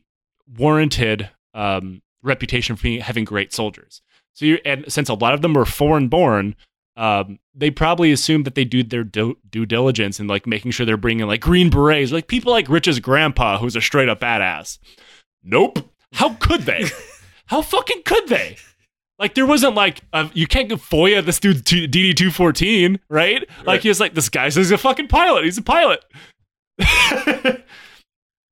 warranted um, reputation for being, having great soldiers. So, you and since a lot of them were foreign born, um, they probably assumed that they do their due, due diligence and like making sure they're bringing like green berets, like people like Rich's grandpa, who's a straight up badass. Nope. How could they? How fucking could they? Like there wasn't like uh, you can't FOIA this dude DD two fourteen, right? Like Right. he's like this guy says he's a fucking pilot. He's a pilot.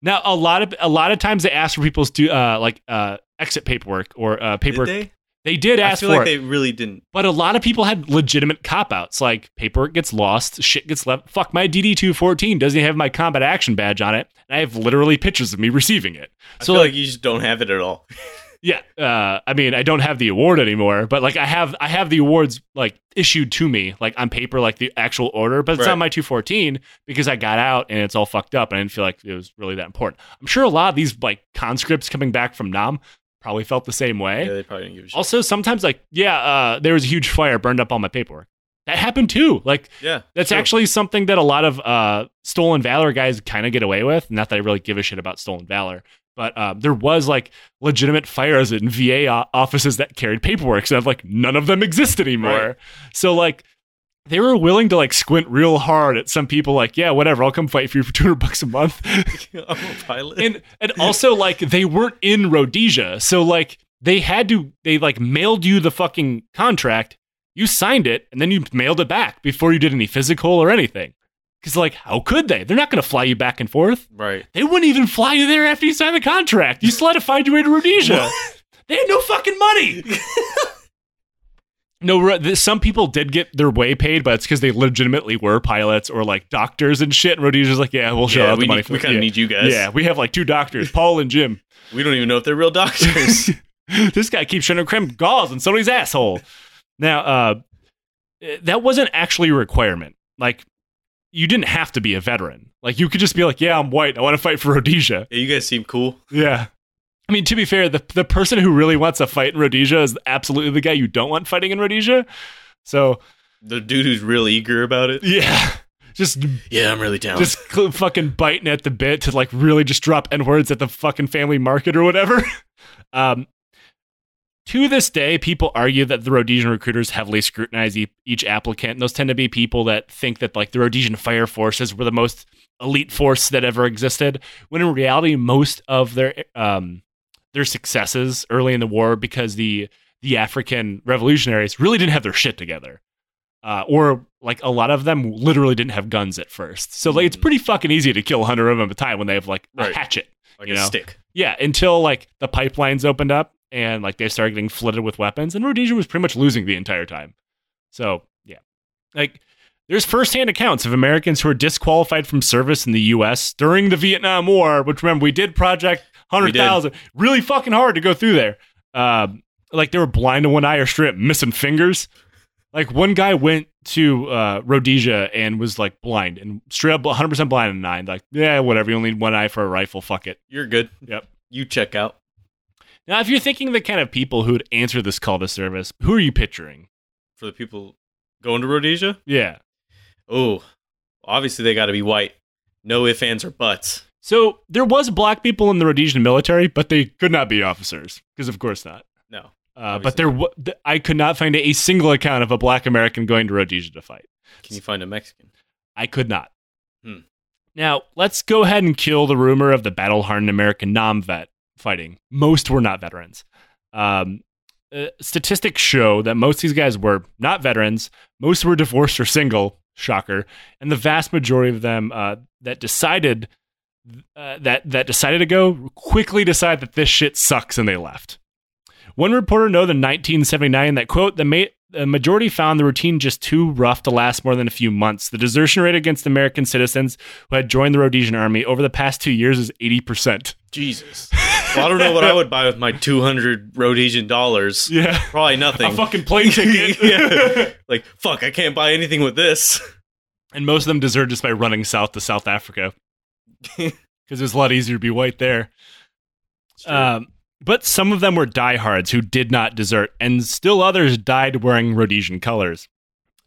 now a lot of a lot of times they ask for people's do uh like uh exit paperwork or uh Did paperwork. they? They did I ask feel for like it, they really didn't. but a lot of people had legitimate cop outs. Like paperwork gets lost, shit gets left. Fuck, my DD two fourteen doesn't have my combat action badge on it, and I have literally pictures of me receiving it. I So feel like, like you just don't have it at all. yeah, uh, I mean, I don't have the award anymore, but like I have, I have the awards like issued to me, like on paper, like the actual order, but it's Right. not my 214 because I got out and it's all fucked up, and I didn't feel like it was really that important. I'm sure a lot of these like conscripts coming back from Nam probably felt the same way. Yeah, they probably didn't give a shit. Also, sometimes like, yeah, uh, there was a huge fire, burned up all my paperwork. That happened too. Like yeah, that's true. actually something that a lot of uh, stolen valor guys kind of get away with. Not that I really give a shit about stolen valor, but uh, there was like legitimate fires in VA offices that carried paperwork. So I've like none of them exist anymore. Right. So like they were willing to like squint real hard at some people. Like yeah, whatever, I'll come fight for you for two hundred bucks a month. I'm a pilot. and and also like they weren't in Rhodesia, so like they had to they like mailed you the fucking contract. You signed it and then you mailed it back before you did any physical or anything. Because like, how could they? They're not going to fly you back and forth. right. They wouldn't even fly you there after you signed the contract. You still had to find your way to Rhodesia. they had no fucking money. No, some people did get their way paid, but it's because they legitimately were pilots or like doctors and shit. And Rhodesia's like, yeah, we'll show yeah, out the money. need, we kind of yeah. need you guys. Yeah, we have like two doctors, Paul and Jim. We don't even know if they're real doctors. this guy keeps trying to cram gauze in somebody's asshole. Now, uh, that wasn't actually a requirement. Like, you didn't have to be a veteran. Like, you could just be like, yeah, I'm white. I want to fight for Rhodesia. yeah, you guys seem cool. Yeah. I mean, to be fair, the, the person who really wants to fight in Rhodesia is absolutely the guy you don't want fighting in Rhodesia. So, The dude who's real eager about it. yeah. Just Yeah, I'm really down. just cl- fucking biting at the bit to like really just drop n words at the fucking family market or whatever. Um, to this day, people argue that the Rhodesian recruiters heavily scrutinize e- each applicant. And those tend to be people that think that like the Rhodesian fire forces were the most elite force that ever existed, when in reality, most of their um, their successes early in the war because the the African revolutionaries really didn't have their shit together. Uh, or like a lot of them literally didn't have guns at first. So like it's Mm. pretty fucking easy to kill a hundred of them at a time when they have like a Right. hatchet. like you a know. stick. Yeah, until like the pipelines opened up and like they started getting flooded with weapons, and Rhodesia was pretty much losing the entire time. So yeah, like there's firsthand accounts of Americans who were disqualified from service in the U.S. during the Vietnam War. Which remember we did Project Hundred Thousand, really fucking hard to go through there. Um, like they were blind in one eye or straight missing fingers. Like one guy went to uh, Rhodesia and was like blind and straight up 100 percent blind in nine. Like yeah, whatever. You only need one eye for a rifle. Fuck it. You're good. Yep. You check out. Now, if you're thinking the kind of people who would answer this call to service, who are you picturing? For the people going to Rhodesia? Yeah. Oh, obviously they got to be white. No ifs, ands, or buts. So there was black people in the Rhodesian military, but they could not be officers because, of course, not. No. Uh, but there, w- I could not find a single account of a black American going to Rhodesia to fight. Can you find a Mexican? I could not. Hmm. Now, let's go ahead and kill the rumor of the battle hardened American non vet fighting. Most were not veterans. Um, uh, statistics show that most of these guys were not veterans. Most were divorced or single, shocker. And the vast majority of them uh, that decided uh, that that decided to go quickly decide that this shit sucks and they left. One reporter noted in 1979 that quote the, ma- the majority found the routine just too rough to last more than a few months. The desertion rate against American citizens who had joined the Rhodesian army over the past two years is 80 percent. Jesus. well, I don't know what I would buy with my 200 Rhodesian dollars. Yeah, Probably nothing. a fucking plane ticket. Yeah. like, fuck, I can't buy anything with this. and most of them deserted just by running south to South Africa because it was a lot easier to be white there. Um, but some of them were diehards who did not desert, and still others died wearing Rhodesian colors.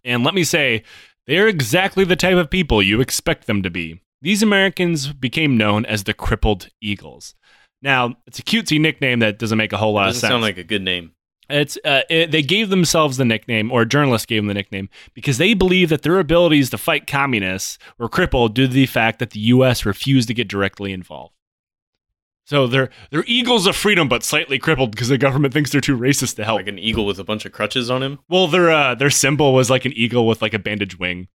And let me say, they are exactly the type of people you expect them to be. These Americans became known as the Crippled Eagles. Now, it's a cutesy nickname that doesn't make a whole lot Doesn't of sense. sound like a good name. It's uh, it, they gave themselves the nickname, or a journalist gave them the nickname, because they believe that their abilities to fight communists were crippled due to the fact that the U.S. refused to get directly involved. So they're they're eagles of freedom, but slightly crippled because the government thinks they're too racist to help. Like an eagle with a bunch of crutches on him. well, their uh, their symbol was like an eagle with like a bandage wing.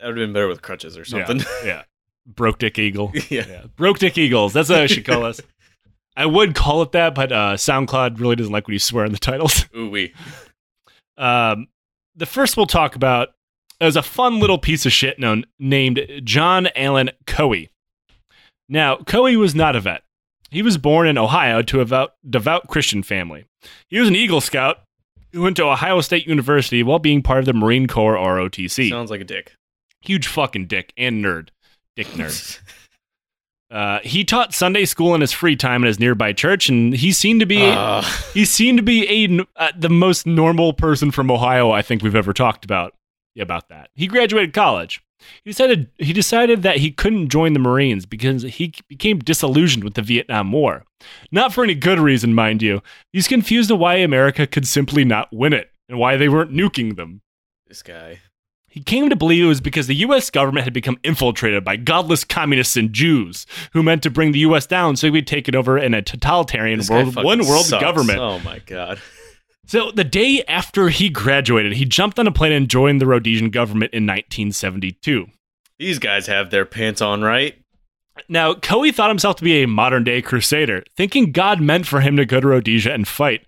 That would have been better with crutches or something. Yeah, yeah. broke dick eagle. Yeah. Yeah, broke dick eagles. That's what I should call us. I would call it that, but uh, SoundCloud really doesn't like when you swear in the titles. Ooh wee. Um, the first we'll talk about is a fun little piece of shit known named John Alan Coey. Now, Coey was not a vet. He was born in Ohio to a devout, devout Christian family. He was an Eagle Scout who went to Ohio State University while being part of the Marine Corps ROTC. Sounds like a dick. Huge fucking dick and nerd. Dick nerd. Uh, he taught Sunday school in his free time in his nearby church, and he seemed to be Uh, he seemed to be a uh, the most normal person from Ohio I think we've ever talked about about that. He graduated college. He decided he decided that he couldn't join the Marines because he became disillusioned with the Vietnam War. Not for any good reason, mind you. He's confused of why America could simply not win it and why they weren't nuking them. this guy. He came to believe it was because the US government had become infiltrated by godless communists and Jews who meant to bring the US down so we'd take it over in a totalitarian This world, one world sucks. government. Oh my god. So the day after he graduated, he jumped on a plane and joined the Rhodesian government in 1972. These guys have their pants on right. Now, Coey thought himself to be a modern day crusader, thinking God meant for him to go to Rhodesia and fight.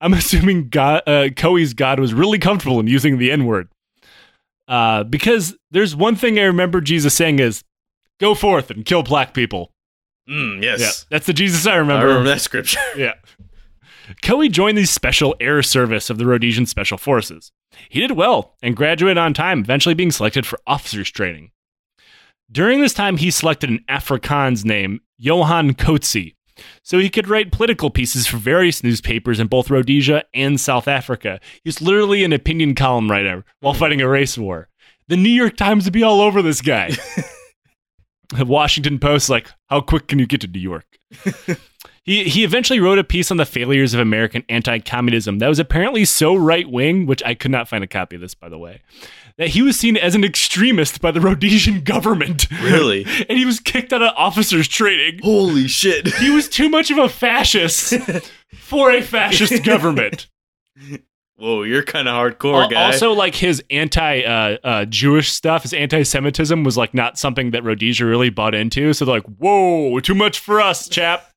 I'm assuming God, uh, Coey's God was really comfortable in using the N word. Uh, because there's one thing I remember Jesus saying is, "Go forth and kill black people." Mm, yes. Yeah, that's the Jesus I remember. I remember. that scripture. Yeah. Coey joined the Special Air Service of the Rhodesian Special Forces. He did well and graduated on time, eventually being selected for officers training. During this time, he selected an Afrikaans name, Johan Coetzee, so he could write political pieces for various newspapers in both Rhodesia and South Africa. He's literally an opinion column writer while fighting a race war. The New York Times would be all over this guy. The Washington Post, like, how quick can you get to New York? he he eventually wrote a piece on the failures of American anti-communism that was apparently so right-wing, which I could not find a copy of this, by the way, that he was seen as an extremist by the Rhodesian government. Really? and he was kicked out of officers training. Holy shit. He was too much of a fascist for a fascist government. Whoa, you're kind of hardcore, guy. Also, like his anti uh, uh, Jewish stuff, his anti Semitism was like not something that Rhodesia really bought into. So they're like, whoa, too much for us, chap.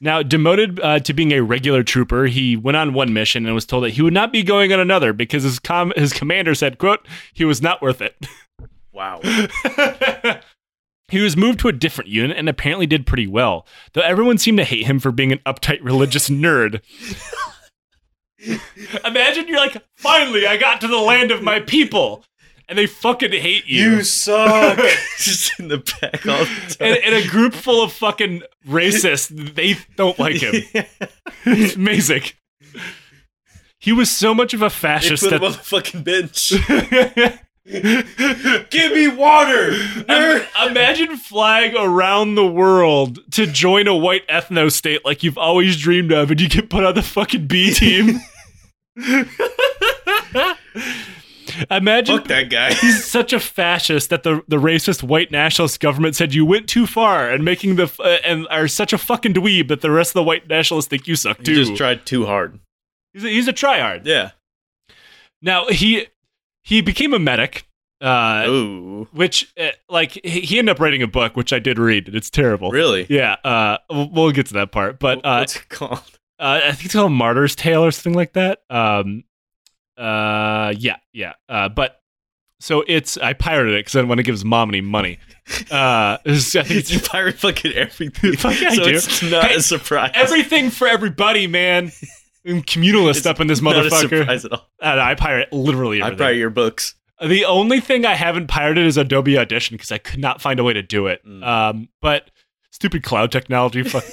Now, demoted uh, to being a regular trooper, he went on one mission and was told that he would not be going on another because his com- his commander said, "quote He was not worth it." wow. he was moved to a different unit and apparently did pretty well, though everyone seemed to hate him for being an uptight religious nerd. Imagine you're like, finally, I got to the land of my people, and they fucking hate you. You suck. Just in the back all the time. and, and a group full of fucking racists, they don't like him. It's amazing. He was so much of a They fascist put him on the fucking bench. Give me water. Im- Imagine flying around the world to join a white ethno state like you've always dreamed of, and you get put on the fucking B team. Imagine Fuck that guy. he's such a fascist that the, the racist white nationalist government said you went too far and making the uh, and are such a fucking dweeb that the rest of the white nationalists think you suck too. just tried too hard. he's, a, he's a tryhard. Yeah. Now he he became a medic. Uh, Ooh. which uh, like he he ended up writing a book which I did read and it's terrible. Really? Yeah, uh, we'll, we'll get to that part, but uh, What's it called? uh, I think it's called Martyr's Tale or something like that. Um, uh, yeah, yeah. Uh, but so it's I pirated it because I didn't want to give his mom any money. Uh, it's- I think you pirate fucking everything. Fuck yeah, I so do. it's not Hey, a surprise. everything for everybody, man. I'm communalist It's up in this not a motherfucker. surprise at all. Uh, I pirate literally I pirate your books. The only thing I haven't pirated is Adobe Audition because I could not find a way to do it. Mm. Um, but stupid cloud technology. Fuck.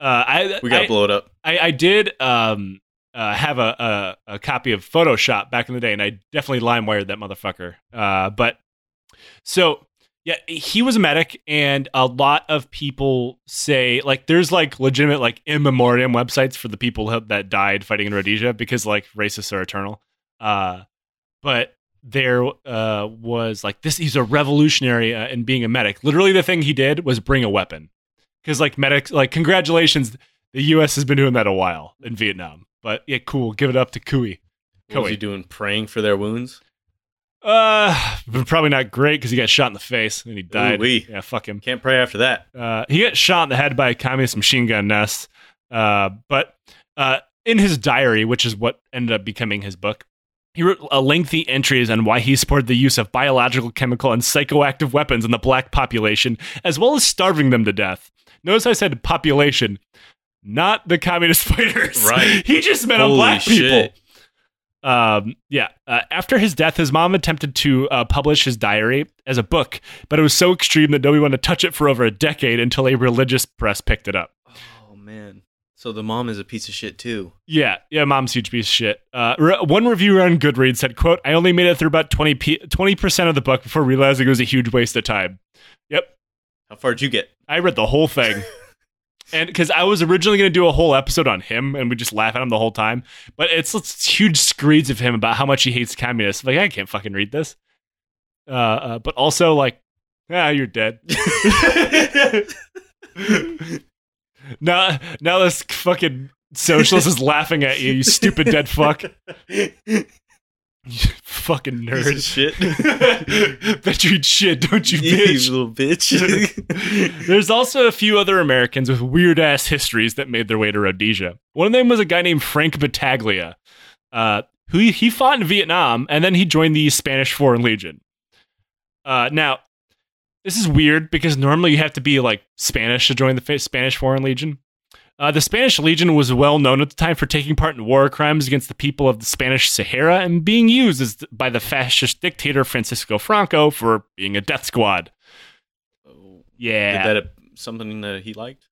uh, I We got I, blow it up. I, I did um, uh, have a, a, a copy of Photoshop back in the day, and I definitely LimeWired that motherfucker. Uh, but so yeah, he was a medic, and a lot of people say like there's like legitimate like in memoriam websites for the people that died fighting in Rhodesia because like racists are eternal. Uh, but there uh, was like this. He's a revolutionary uh, in being a medic. Literally, the thing he did was bring a weapon because like medics like congratulations the U.S. has been doing that a while in Vietnam. But yeah, cool. Give it up to Coey. What was he doing? Praying for their wounds? Uh, probably not great because he got shot in the face and he died. Ooh-wee. Yeah, fuck him. Can't pray after that. Uh, he got shot in the head by a communist machine gun nest. Uh, but uh, in his diary, which is what ended up becoming his book, he wrote a lengthy entries on why he supported the use of biological, chemical, and psychoactive weapons in the black population, as well as starving them to death. Notice I said population, not the communist fighters. Right. he just meant on Holy black people. shit. Um, yeah. Uh, after his death, his mom attempted to uh, publish his diary as a book, but it was so extreme that nobody wanted to touch it for over a decade until a religious press picked it up. Oh man. So the mom is a piece of shit too. Yeah, yeah, mom's a huge piece of shit. Uh, re- one reviewer on Goodreads said, "quote I only made it through about 20 percent of the book before realizing it was a huge waste of time." Yep, How far did you get? I read the whole thing. And because I was originally going to do a whole episode on him, and we just laugh at him the whole time, but it's, it's huge screeds of him about how much he hates communists. Like I can't fucking read this. Uh, uh, but also like, ah, you're dead. now, now this fucking socialist is laughing at you, you stupid dead fuck. Fucking Piece of nerd. shit. Bet you eat shit, don't you, you bitch? little bitch. There's also a few other Americans with weird ass histories that made their way to Rhodesia. One of them was a guy named Frank Battaglia, uh, who he, he fought in Vietnam and then he joined the Spanish Foreign Legion. Uh, now, this is weird because normally you have to be like Spanish to join the Spanish Foreign Legion. Uh, the Spanish Legion was well known at the time for taking part in war crimes against the people of the Spanish Sahara and being used as, by the fascist dictator Francisco Franco for being a death squad. Yeah. Did that something that he liked?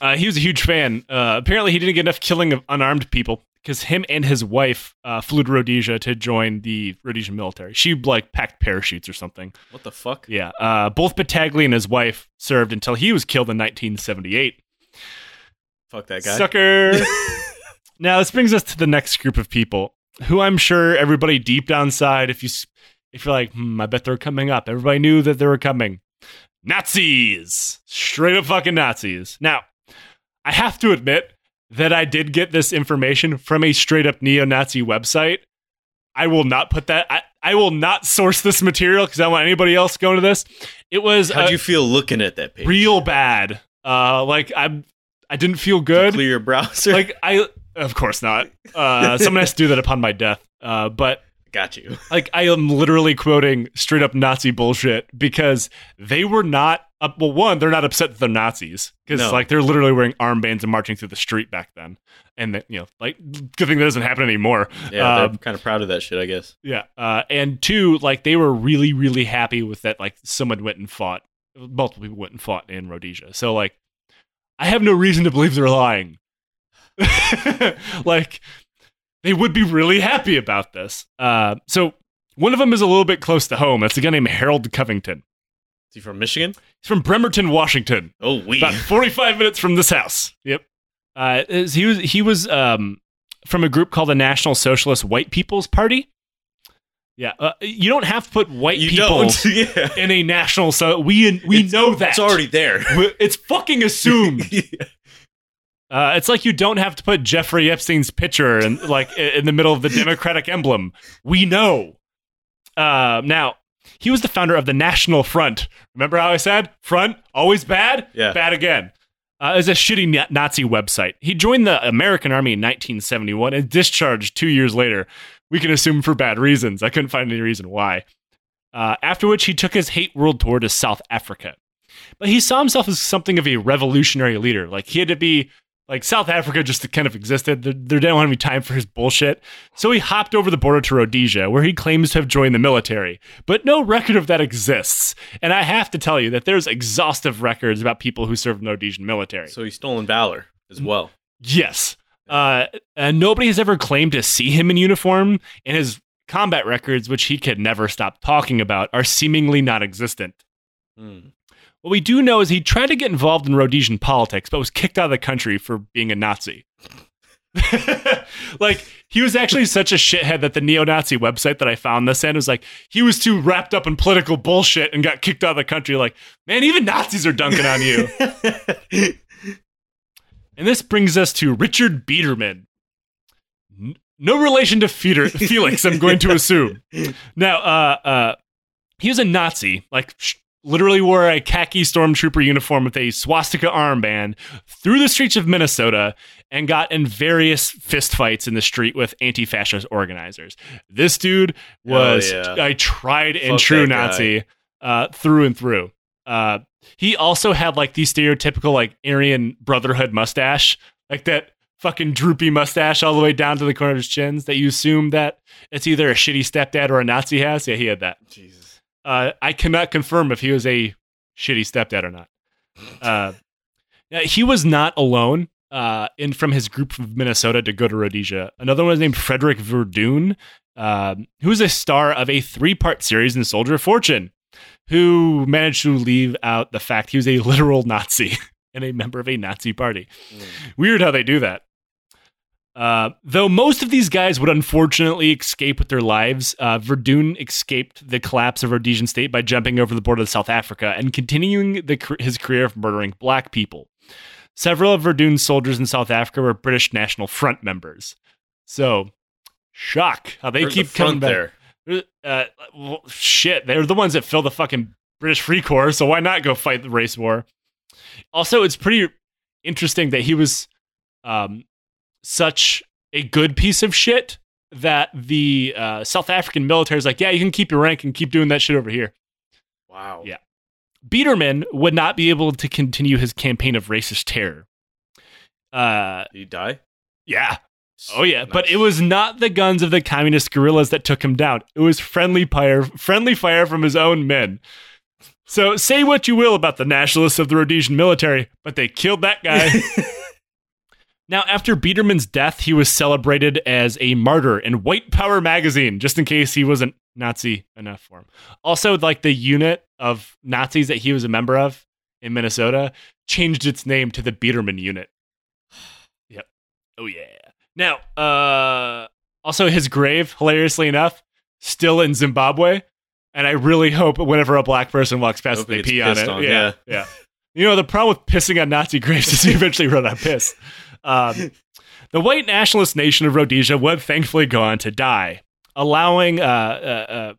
Uh, he was a huge fan. Uh, apparently, he didn't get enough killing of unarmed people because him and his wife uh, flew to Rhodesia to join the Rhodesian military. She like packed parachutes or something. what the fuck? Yeah. Uh, both Battaglia and his wife served until he was killed in 1978. Fuck that guy. Sucker. now this brings us to the next group of people who I'm sure everybody deep down side, if you if you're like, hmm, I bet they're coming up. Everybody knew that they were coming. Nazis, straight up fucking Nazis. Now, I have to admit that I did get this information from a straight up neo-Nazi website. I will not put that. I, I will not source this material because I don't want anybody else going to this. It was How'd you feel looking at that page? real bad. Uh, like I'm, I didn't feel good Clear your browser. like I of course not. Uh, someone has to do that upon my death. Uh, but got you. like I am literally quoting straight up Nazi bullshit because they were not. Well, one, they're not upset that they're Nazis because No. like they're literally wearing armbands and marching through the street back then, and that you know, like good thing that doesn't happen anymore. Yeah, Um, they're kind of proud of that shit, I guess. Yeah, uh, and two, like they were really, really happy with that. Like someone went and fought, multiple people went and fought in Rhodesia. So like, I have no reason to believe they're lying. like, they would be really happy about this. Uh, so one of them is a little bit close to home. That's a guy named Harold Covington. Is he from Michigan? He's from Bremerton, Washington Oh, we. about 45 minutes from this house. Yep. Uh, he was he was um, from a group called the National Socialist White People's Party. Yeah, uh, you don't have to put white You people yeah. in a national. So we we It's- know that It's already there. It's fucking assumed. Uh, it's like you don't have to put Jeffrey Epstein's picture in like in the middle of the Democratic emblem. We know. Uh, now he was the founder of the National Front. Remember how I said front always bad, Yeah. bad again. Uh, it's a shitty Nazi website. He joined the American Army in 1971 and discharged two years later. We can assume for bad reasons. I couldn't find any reason why. Uh, after which he took his hate world tour to South Africa. But he saw himself as something of a revolutionary leader. Like he had to be like South Africa just kind of existed. There, there didn't want to be time for his bullshit. So he hopped over the border to Rhodesia, where he claims to have joined the military. But no record of that exists. And I have to tell you that there's exhaustive records about people who served in the Rhodesian military. So he's stolen valor as well. Yes. Uh, and nobody has ever claimed to see him in uniform, and his combat records, which he could never stop talking about, are seemingly non existent. Hmm. What we do know is he tried to get involved in Rhodesian politics, but was kicked out of the country for being a Nazi. like, he was actually such a shithead that the neo Nazi website that I found this in was like, he was too wrapped up in political bullshit and got kicked out of the country. Like, man, even Nazis are dunking on you. And this brings us to Richard Biederman. N- No relation to Feeder- Felix, I'm going to assume. Now, uh, uh, he was a Nazi, like sh- literally wore a khaki stormtrooper uniform with a swastika armband through the streets of Minnesota and got in various fistfights in the street with anti-fascist organizers. This dude was Oh, yeah. a tried and Fuck true. Nazi uh, through and through. Uh, he also had like the stereotypical like Aryan Brotherhood mustache, like that fucking droopy mustache all the way down to the corner of his chins that you assume that it's either a shitty stepdad or a Nazi has. Yeah, he had that. Jesus. Uh, I cannot confirm if he was a shitty stepdad or not. Uh, he was not alone uh, in from his group from Minnesota to go to Rhodesia. Another one was named Frederick Verdun, um, who was a star of a three-part series in Soldier of Fortune, who managed to leave out the fact he was a literal Nazi and a member of a Nazi party. Hmm. Weird how they do that. Uh, though most of these guys would unfortunately escape with their lives, uh, Verdun escaped the collapse of Rhodesian state by jumping over the border to South Africa and continuing the, his career of murdering black people. Several of Verdun's soldiers in South Africa were British National Front members. So, shock how they keep the coming back. there. Uh, well, shit, they're the ones that fill the fucking British Free Corps, so why not go fight the race war? Also, it's pretty interesting that he was um, such a good piece of shit that the uh, South African military is like, yeah, you can keep your rank and keep doing that shit over here. Wow. Yeah. Biederman would not be able to continue his campaign of racist terror. Uh, Did he die? yeah. Oh yeah, but it was not the guns of the communist guerrillas that took him down. It was friendly fire, friendly fire from his own men. So say what you will about the nationalists of the Rhodesian military, but they killed that guy. now, after Biederman's death, he was celebrated as a martyr in White Power magazine, just in case he wasn't Nazi enough for him. Also, like the unit of Nazis that he was a member of in Minnesota changed its name to the Biederman unit. Yep. Oh yeah. Now, uh, also his grave, hilariously enough, still in Zimbabwe. And I really hope whenever a black person walks past, Hope they he pee on pissed it. on, yeah, yeah. You know, the problem with pissing on Nazi graves is you eventually run out of piss. Um, the white nationalist nation of Rhodesia would thankfully go on to die, allowing uh, uh,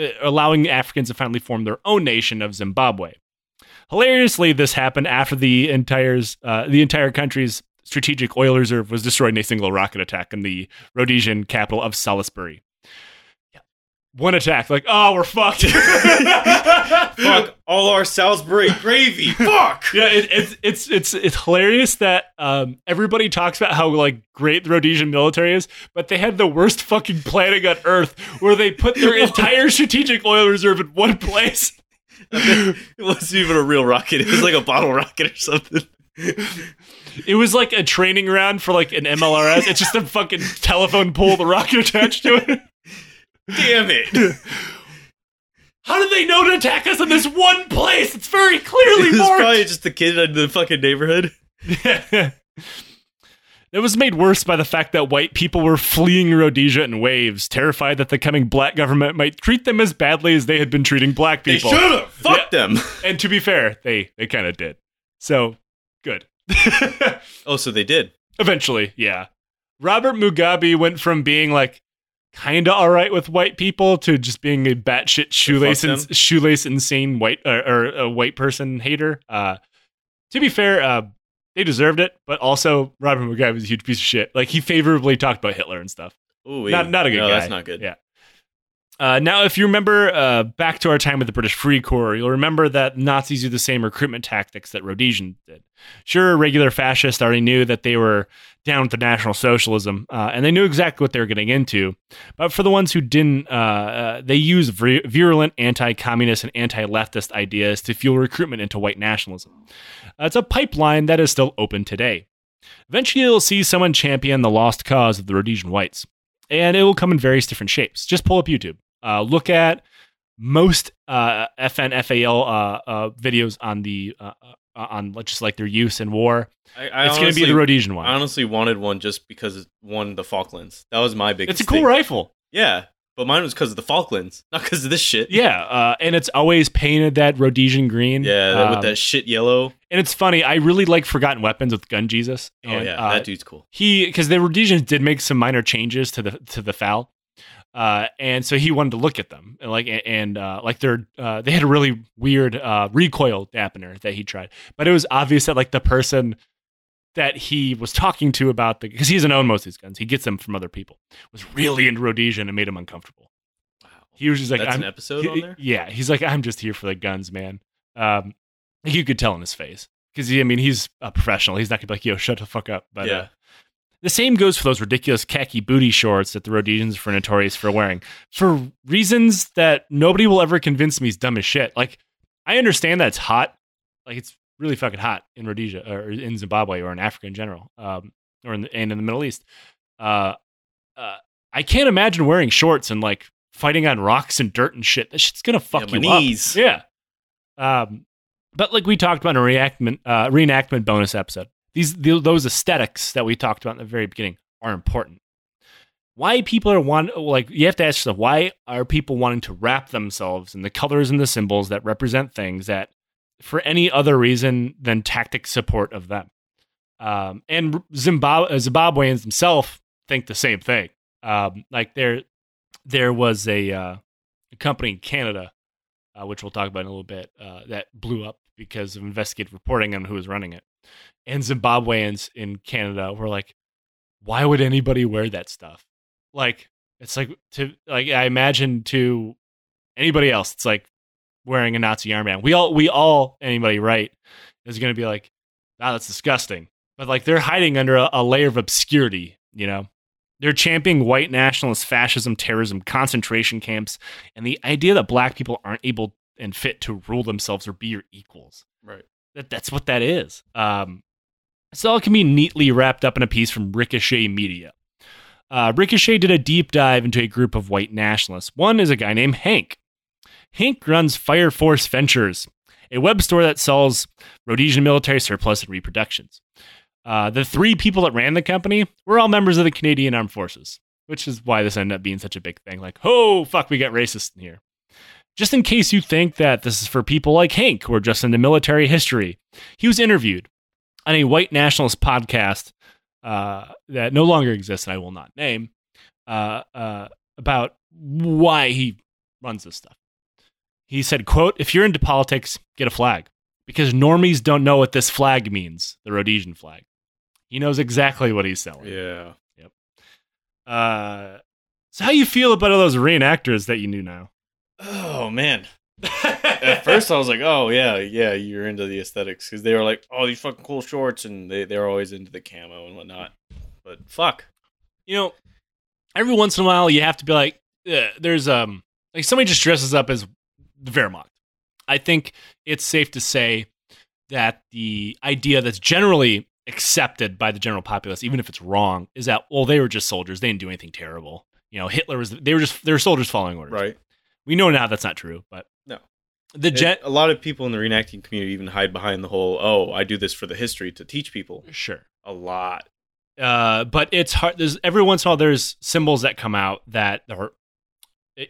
uh, uh, allowing Africans to finally form their own nation of Zimbabwe. Hilariously, this happened after the entire uh, the entire country's strategic oil reserve was destroyed in a single rocket attack in the Rhodesian capital of Salisbury. Yeah. One attack, like, oh, we're fucked. Fuck all our Salisbury gravy. Fuck. Yeah, it, it's it's it's it's hilarious that um, everybody talks about how like great the Rhodesian military is, but they had the worst fucking planning on Earth, where they put their entire strategic oil reserve in one place. it wasn't even a real rocket. It was like a bottle rocket or something. It was like a training round for like an MLRS. It's just a fucking telephone pole the a rocket attached to it. Damn it. How did they know to attack us in this one place? It's very clearly It was marked. probably just the kid in the fucking neighborhood. It was made worse by the fact that white people were fleeing Rhodesia in waves, terrified that the coming black government might treat them as badly as they had been treating black They people. should have. Fuck them. And to be fair, they they kind of did. So good. Oh, so they did. Eventually, yeah. Robert Mugabe went from being like kind of all right with white people to just being a batshit shoelace ins- shoelace insane white or, or a white person hater. Uh, to be fair, uh, they deserved it, but also Robert Mugabe was a huge piece of shit. Like he favorably talked about Hitler and stuff. Ooh, Not- not a good no, guy. That's not good. Yeah. Uh, now, if you remember uh, back to our time with the British Free Corps, you'll remember that Nazis used the same recruitment tactics that Rhodesians did. Sure, regular fascists already knew that they were down with the National Socialism, uh, and they knew exactly what they were getting into. But for the ones who didn't, uh, uh, they used vir- virulent anti-communist and anti-leftist ideas to fuel recruitment into white nationalism. Uh, it's a pipeline that is still open today. Eventually, you'll see someone champion the lost cause of the Rhodesian whites and it will come in various different shapes. Just pull up YouTube. Uh, look at most uh, FN FAL uh, uh, videos on the uh, uh, on just like their use in war. I, I it's going to be the Rhodesian one. I honestly wanted one just because it won the Falklands. That was my biggest. It's a cool thing. rifle. Yeah, but mine was because of the Falklands, not because of this shit. Yeah, uh, and it's always painted that Rhodesian green. Yeah, that, Um, with that shit yellow. And it's funny. I really like Forgotten Weapons with Gun Jesus. Oh yeah, uh, that dude's cool. he because the Rhodesians did make some minor changes to the to the FAL. Uh, and so he wanted to look at them, and like and uh, like they're uh, they had a really weird uh, recoil dampener that he tried, but it was obvious that like the person that he was talking to about the because he doesn't own most of these guns, he gets them from other people, was really into Rhodesian and made him uncomfortable. Wow, He was just like, that's an episode he- on there. yeah, he's like, I'm just here for the guns, man. Um, you could tell in his face because I mean, he's a professional. He's not gonna be like, yo, shut the fuck up. But yeah, uh, the same goes for those ridiculous khaki booty shorts that the Rhodesians were notorious for wearing for reasons that nobody will ever convince me is dumb as shit. Like, I understand that it's hot, like it's really fucking hot in Rhodesia or in Zimbabwe or in Africa in general, um, or in the, and in the Middle East. Uh, uh, I can't imagine wearing shorts and like fighting on rocks and dirt and shit. That shit's gonna fuck Yeah, you up. knees. Yeah. Um, but like we talked about in a reenactment, uh, reenactment bonus episode, these th- those aesthetics that we talked about in the very beginning are important. Why people are want like you have to ask yourself why are people wanting to wrap themselves in the colors and the symbols that represent things that for any other reason than tactic support of them. Um, and Zimbabwe, Zimbabweans themselves think the same thing. Um, like they're there was a, uh, a company in Canada, uh, which we'll talk about in a little bit, uh, that blew up because of investigative reporting on who was running it. And Zimbabweans in Canada were like, why would anybody wear that stuff? Like, it's like to like I imagine to anybody else, it's like wearing a Nazi armband. We all we all anybody right is going to be like, ah, that's disgusting. But like they're hiding under a, a layer of obscurity, you know. They're championing white nationalist fascism, terrorism, concentration camps, and the idea that black people aren't able and fit to rule themselves or be your equals. Right. That that's what that is. Um, so it can be neatly wrapped up in a piece from Ricochet Media. Uh, Ricochet did a deep dive into a group of white nationalists. One is a guy named Hank. Hank runs Fire Force Ventures, a web store that sells Rhodesian military surplus and reproductions. Uh, the three people that ran the company were all members of the Canadian Armed Forces, which is why this ended up being such a big thing. Like, oh, fuck, we got racist in here. Just in case you think that this is for people like Hank who are just into military history, he was interviewed on a white nationalist podcast uh, that no longer exists and I will not name uh, uh, about why he runs this stuff. He said, quote, if you're into politics, get a flag. Because normies don't know what this flag means, the Rhodesian flag. He knows exactly what he's selling. Yeah. Uh, so how you feel about all those reenactors that you knew now? Oh man. At first, I was like, "Oh yeah, yeah, you're into the aesthetics," because they were like, "Oh, these fucking cool shorts," and they they're always into the camo and whatnot. But fuck, you know, every once in a while you have to be like, uh, there's um, like somebody just dresses up as the Wehrmacht. I think it's safe to say that the idea that's generally accepted by the general populace, even if it's wrong, is that well, they were just soldiers; they didn't do anything terrible. You know, Hitler was they were just they were soldiers following orders. right? We know now that's not true, but No. the jet. It- a lot of people in the reenacting community even hide behind the whole, "Oh, I do this for the history to teach people." Sure. A lot. uh, but it's hard. There's every once in a while there's symbols that come out that are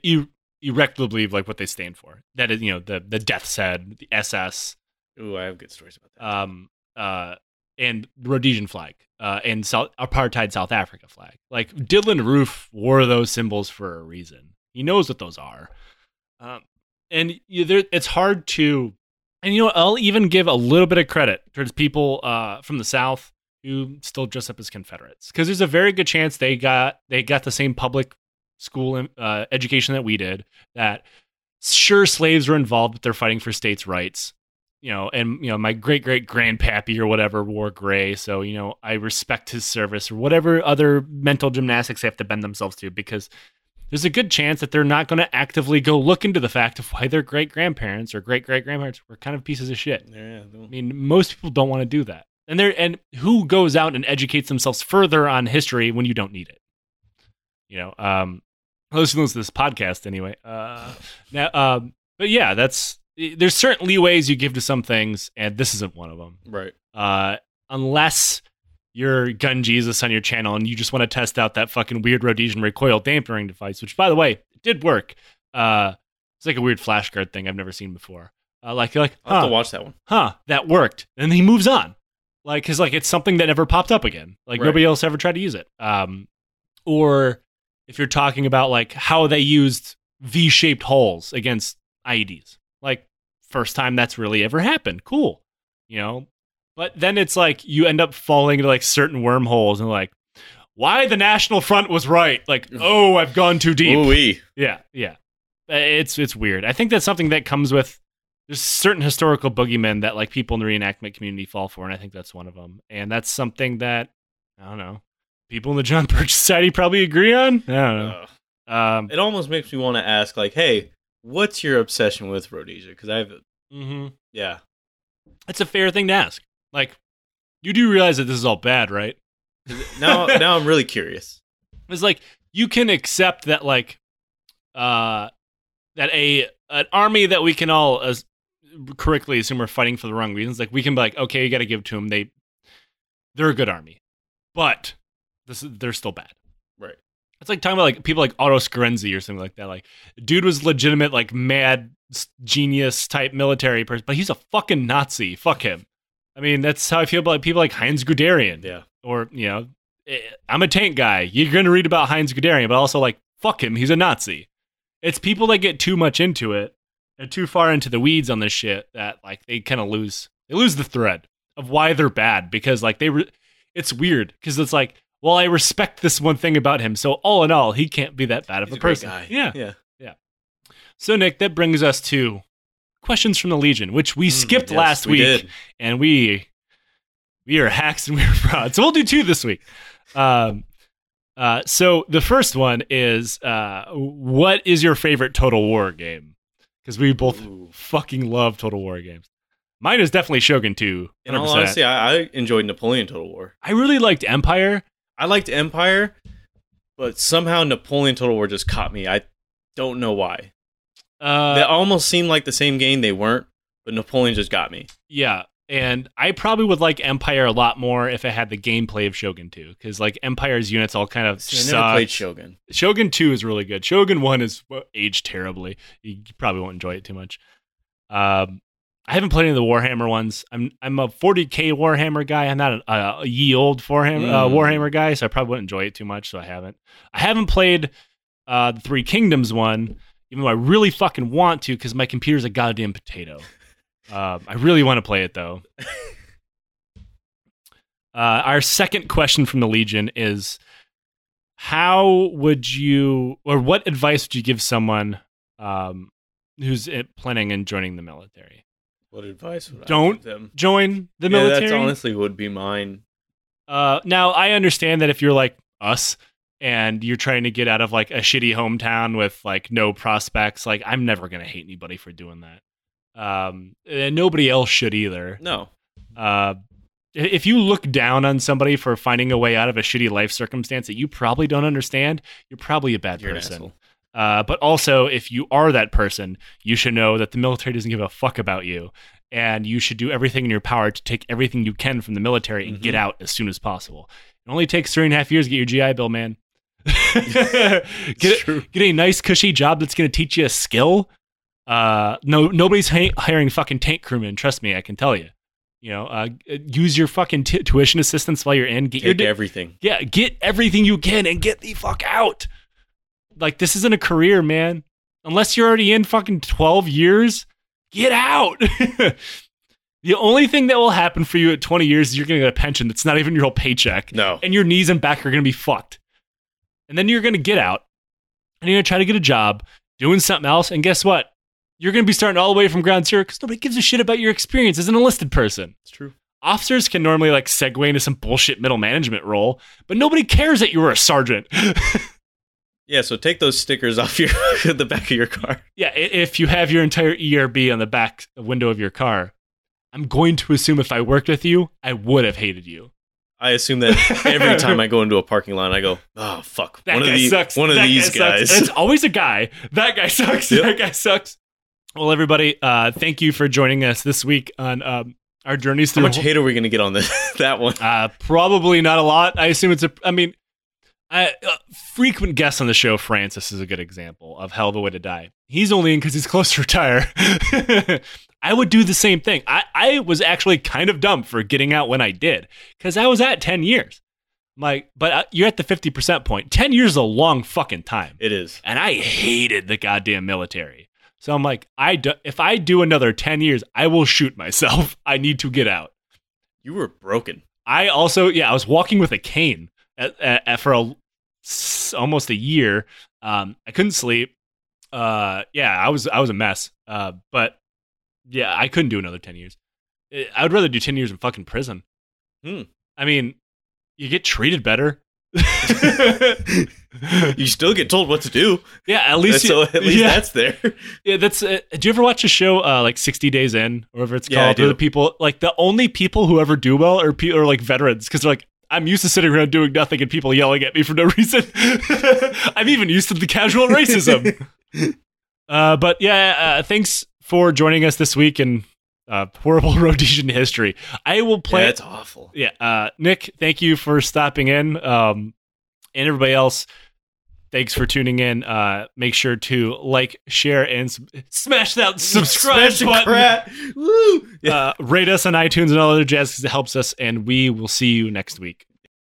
you irrefutably like what they stand for. That is, you know, the the death's head, the SS, Ooh, I have good stories about that. um, uh, and the Rhodesian flag, uh, and South, apartheid South Africa flag. Like Dylann Roof wore those symbols for a reason. He knows what those are, um, and you, there, it's hard to. And you know, I'll even give a little bit of credit towards people uh, from the South who still dress up as Confederates because there's a very good chance they got they got the same public school uh, education that we did. That sure slaves were involved, but they're fighting for states' rights. You know, and you know, my great great grandpappy or whatever wore gray, so you know, I respect his service or whatever other mental gymnastics they have to bend themselves to because there's a good chance that they're not going to actively go look into the fact of why their great grandparents or great great grandparents were kind of pieces of shit. yeah, I mean, most people don't want to do that. And there and who goes out and educates themselves further on history when you don't need it? You know, um listens to this podcast anyway. Uh now um but yeah, that's there's certain leeways you give to some things and this isn't one of them. right. Uh unless you're gun Jesus on your channel and you just want to test out that fucking weird Rhodesian recoil dampening device, which by the way, did work. Uh it's like a weird flashcard thing I've never seen before. Uh, like you're like, I'll have huh, to watch that one. huh, that worked. And he moves on. Like, cause like it's something that never popped up again. Like Right. nobody else ever tried to use it. Um, or if you're talking about like how they used V-shaped hulls against IEDs, like first time that's really ever happened. Cool, you know. But then it's like you end up falling into like certain wormholes and like why the National Front was right. Like, oh, I've gone too deep. Ooh-wee. Yeah, yeah. Uh, It's it's weird. I think that's something that comes with there's certain historical boogeymen that like people in the reenactment community fall for, and I think that's one of them. And that's something that I don't know. People in the John Birch Society probably agree on. I don't know. Ugh. Um, It almost makes me want to ask, like, "Hey, what's your obsession with Rhodesia?" Because I've, mhm. yeah, It's a fair thing to ask. Like, you do realize that this is all bad, right? now now I'm really curious. It's like you can accept that, like, uh, that a an army that we can all as correctly assume are fighting for the wrong reasons. Like, we can be like, okay, you got to give to them. They they're a good army, but this is, they're still bad. Right. It's like talking about like people like Otto Skorzeny or something like that. Like, dude was legitimate, like mad genius type military person, but he's a fucking Nazi. Fuck him. I mean, that's how I feel about people like Heinz Guderian Yeah. or you know, eh, I'm a tank guy. You're going to read about Heinz Guderian, but also like fuck him, he's a Nazi. It's people that get too much into it and too far into the weeds on this shit that like they kind of lose they lose the thread of why they're bad because like they re- it's weird because it's like well I respect this one thing about him so all in all he can't be that bad of a person. Yeah. Yeah. Yeah. So Nick, that brings us to questions from the Legion, which we Mm, skipped yes, last we week, did. and we we are hacks and we're frauds. So we'll do two this week. Um, uh, so the first one is, uh, what is your favorite Total War game? Because we both Ooh. fucking love Total War games. Mine is definitely Shogun 2. In all honesty, I, I enjoyed Napoleon Total War. I really liked Empire. I liked Empire, but somehow Napoleon Total War just caught me. I don't know why. Uh, they almost seemed like the same game. They weren't, but Napoleon just got me. Yeah, and I probably would like Empire a lot more if it had the gameplay of Shogun 2, because like Empire's units all kind of See, I never suck. played Shogun. Shogun 2 is really good. Shogun 1 is well, aged terribly. You probably won't enjoy it too much. Um, I haven't played any of the Warhammer ones. I'm I'm a 40k Warhammer guy. I'm not a, a, a ye old Warhammer, uh, Mm. Warhammer guy, so I probably wouldn't enjoy it too much. So I haven't. I haven't played uh, the Three Kingdoms one, even though I really fucking want to, because my computer's a goddamn potato. Um, I really want to play it though. Uh, our second question from the Legion is How would you, or what advice would you give someone um, who's uh, planning on joining the military? What advice would Don't give them? Join the yeah, military? that's honestly would be mine. Uh, now I understand that if you're like us and you're trying to get out of like a shitty hometown with like no prospects, like I'm never gonna hate anybody for doing that. Um, and nobody else should either. No, Uh, if you look down on somebody for finding a way out of a shitty life circumstance that you probably don't understand, you're probably a bad you're person. Uh, but also, if you are that person, you should know that the military doesn't give a fuck about you, and you should do everything in your power to take everything you can from the military and get Mhm. out as soon as possible. It only takes three and a half years to get your GI Bill, man. get, It's get a nice cushy job that's going to teach you a skill. Uh, no, nobody's hi- hiring fucking tank crewmen. Trust me, I can tell you. You know, uh, use your fucking t- tuition assistance while you're in. Get your di- everything. yeah, get everything you can and get the fuck out. Like this isn't a career, man. Unless you're already in fucking 12 years, get out. the only thing that will happen for you at 20 years is you're going to get a pension that's not even your whole paycheck No, and your knees and back are going to be fucked. And then you're going to get out and you're going to try to get a job doing something else and guess what? You're going to be starting all the way from ground zero cuz nobody gives a shit about your experience as an enlisted person it's true. officers can normally like segue into some bullshit middle management role, but nobody cares that you were a sergeant. Yeah, so take those stickers off your the back of your car. yeah, if you have your entire ERB on the back window of your car, I'm going to assume if I worked with you, I would have hated you. I assume that every time I go into a parking lot, I go, "Oh fuck, That one guy of these, sucks. one of That these guy guys." It's always a guy. That guy sucks. Yep. That guy sucks. Well, everybody, uh, thank you for joining us this week on um, our journeys How through much hate are we going to get on this that one? Uh, probably not a lot. I assume it's a. I mean, I, uh, frequent guest on the show, Francis, is a good example of hell of a way to die. He's only in because he's close to retire. I would do the same thing. I, I was actually kind of dumb for getting out when I did because I was at 10 years. Like, but uh, you're at the 50% point. 10 years is a long fucking time. It is. And I hated the goddamn military. So I'm like, I do, if I do another 10 years, I will shoot myself. I need to get out. You were broken. I also, yeah, I was walking with a cane at, at, at- for a, almost a year. Um, I couldn't sleep. Uh, yeah, I was I was a mess. Uh, but yeah, I couldn't do another ten years. I would rather do ten years in fucking prison. Hmm. I mean, you get treated better. You still get told what to do, yeah, at least so at least yeah. that's there. Yeah, that's. Uh, do you ever watch a show uh, like Sixty Days In, or whatever it's Yeah, called? Where the people like the only people who ever do well are pe- are like veterans because they're like, I'm used to sitting around doing nothing and people yelling at me for no reason. I'm even used to the casual racism. uh, but yeah, uh, thanks for joining us this week in uh, horrible Rhodesian history. I will play. yeah, it's awful. Yeah, uh, Nick, thank you for stopping in. Um, and everybody else, thanks for tuning in. Uh, make sure to like, share, and s- smash that subscribe Smash button. Woo! Yeah. Uh, rate us on iTunes and all other jazz because it helps us. And we will see you next week.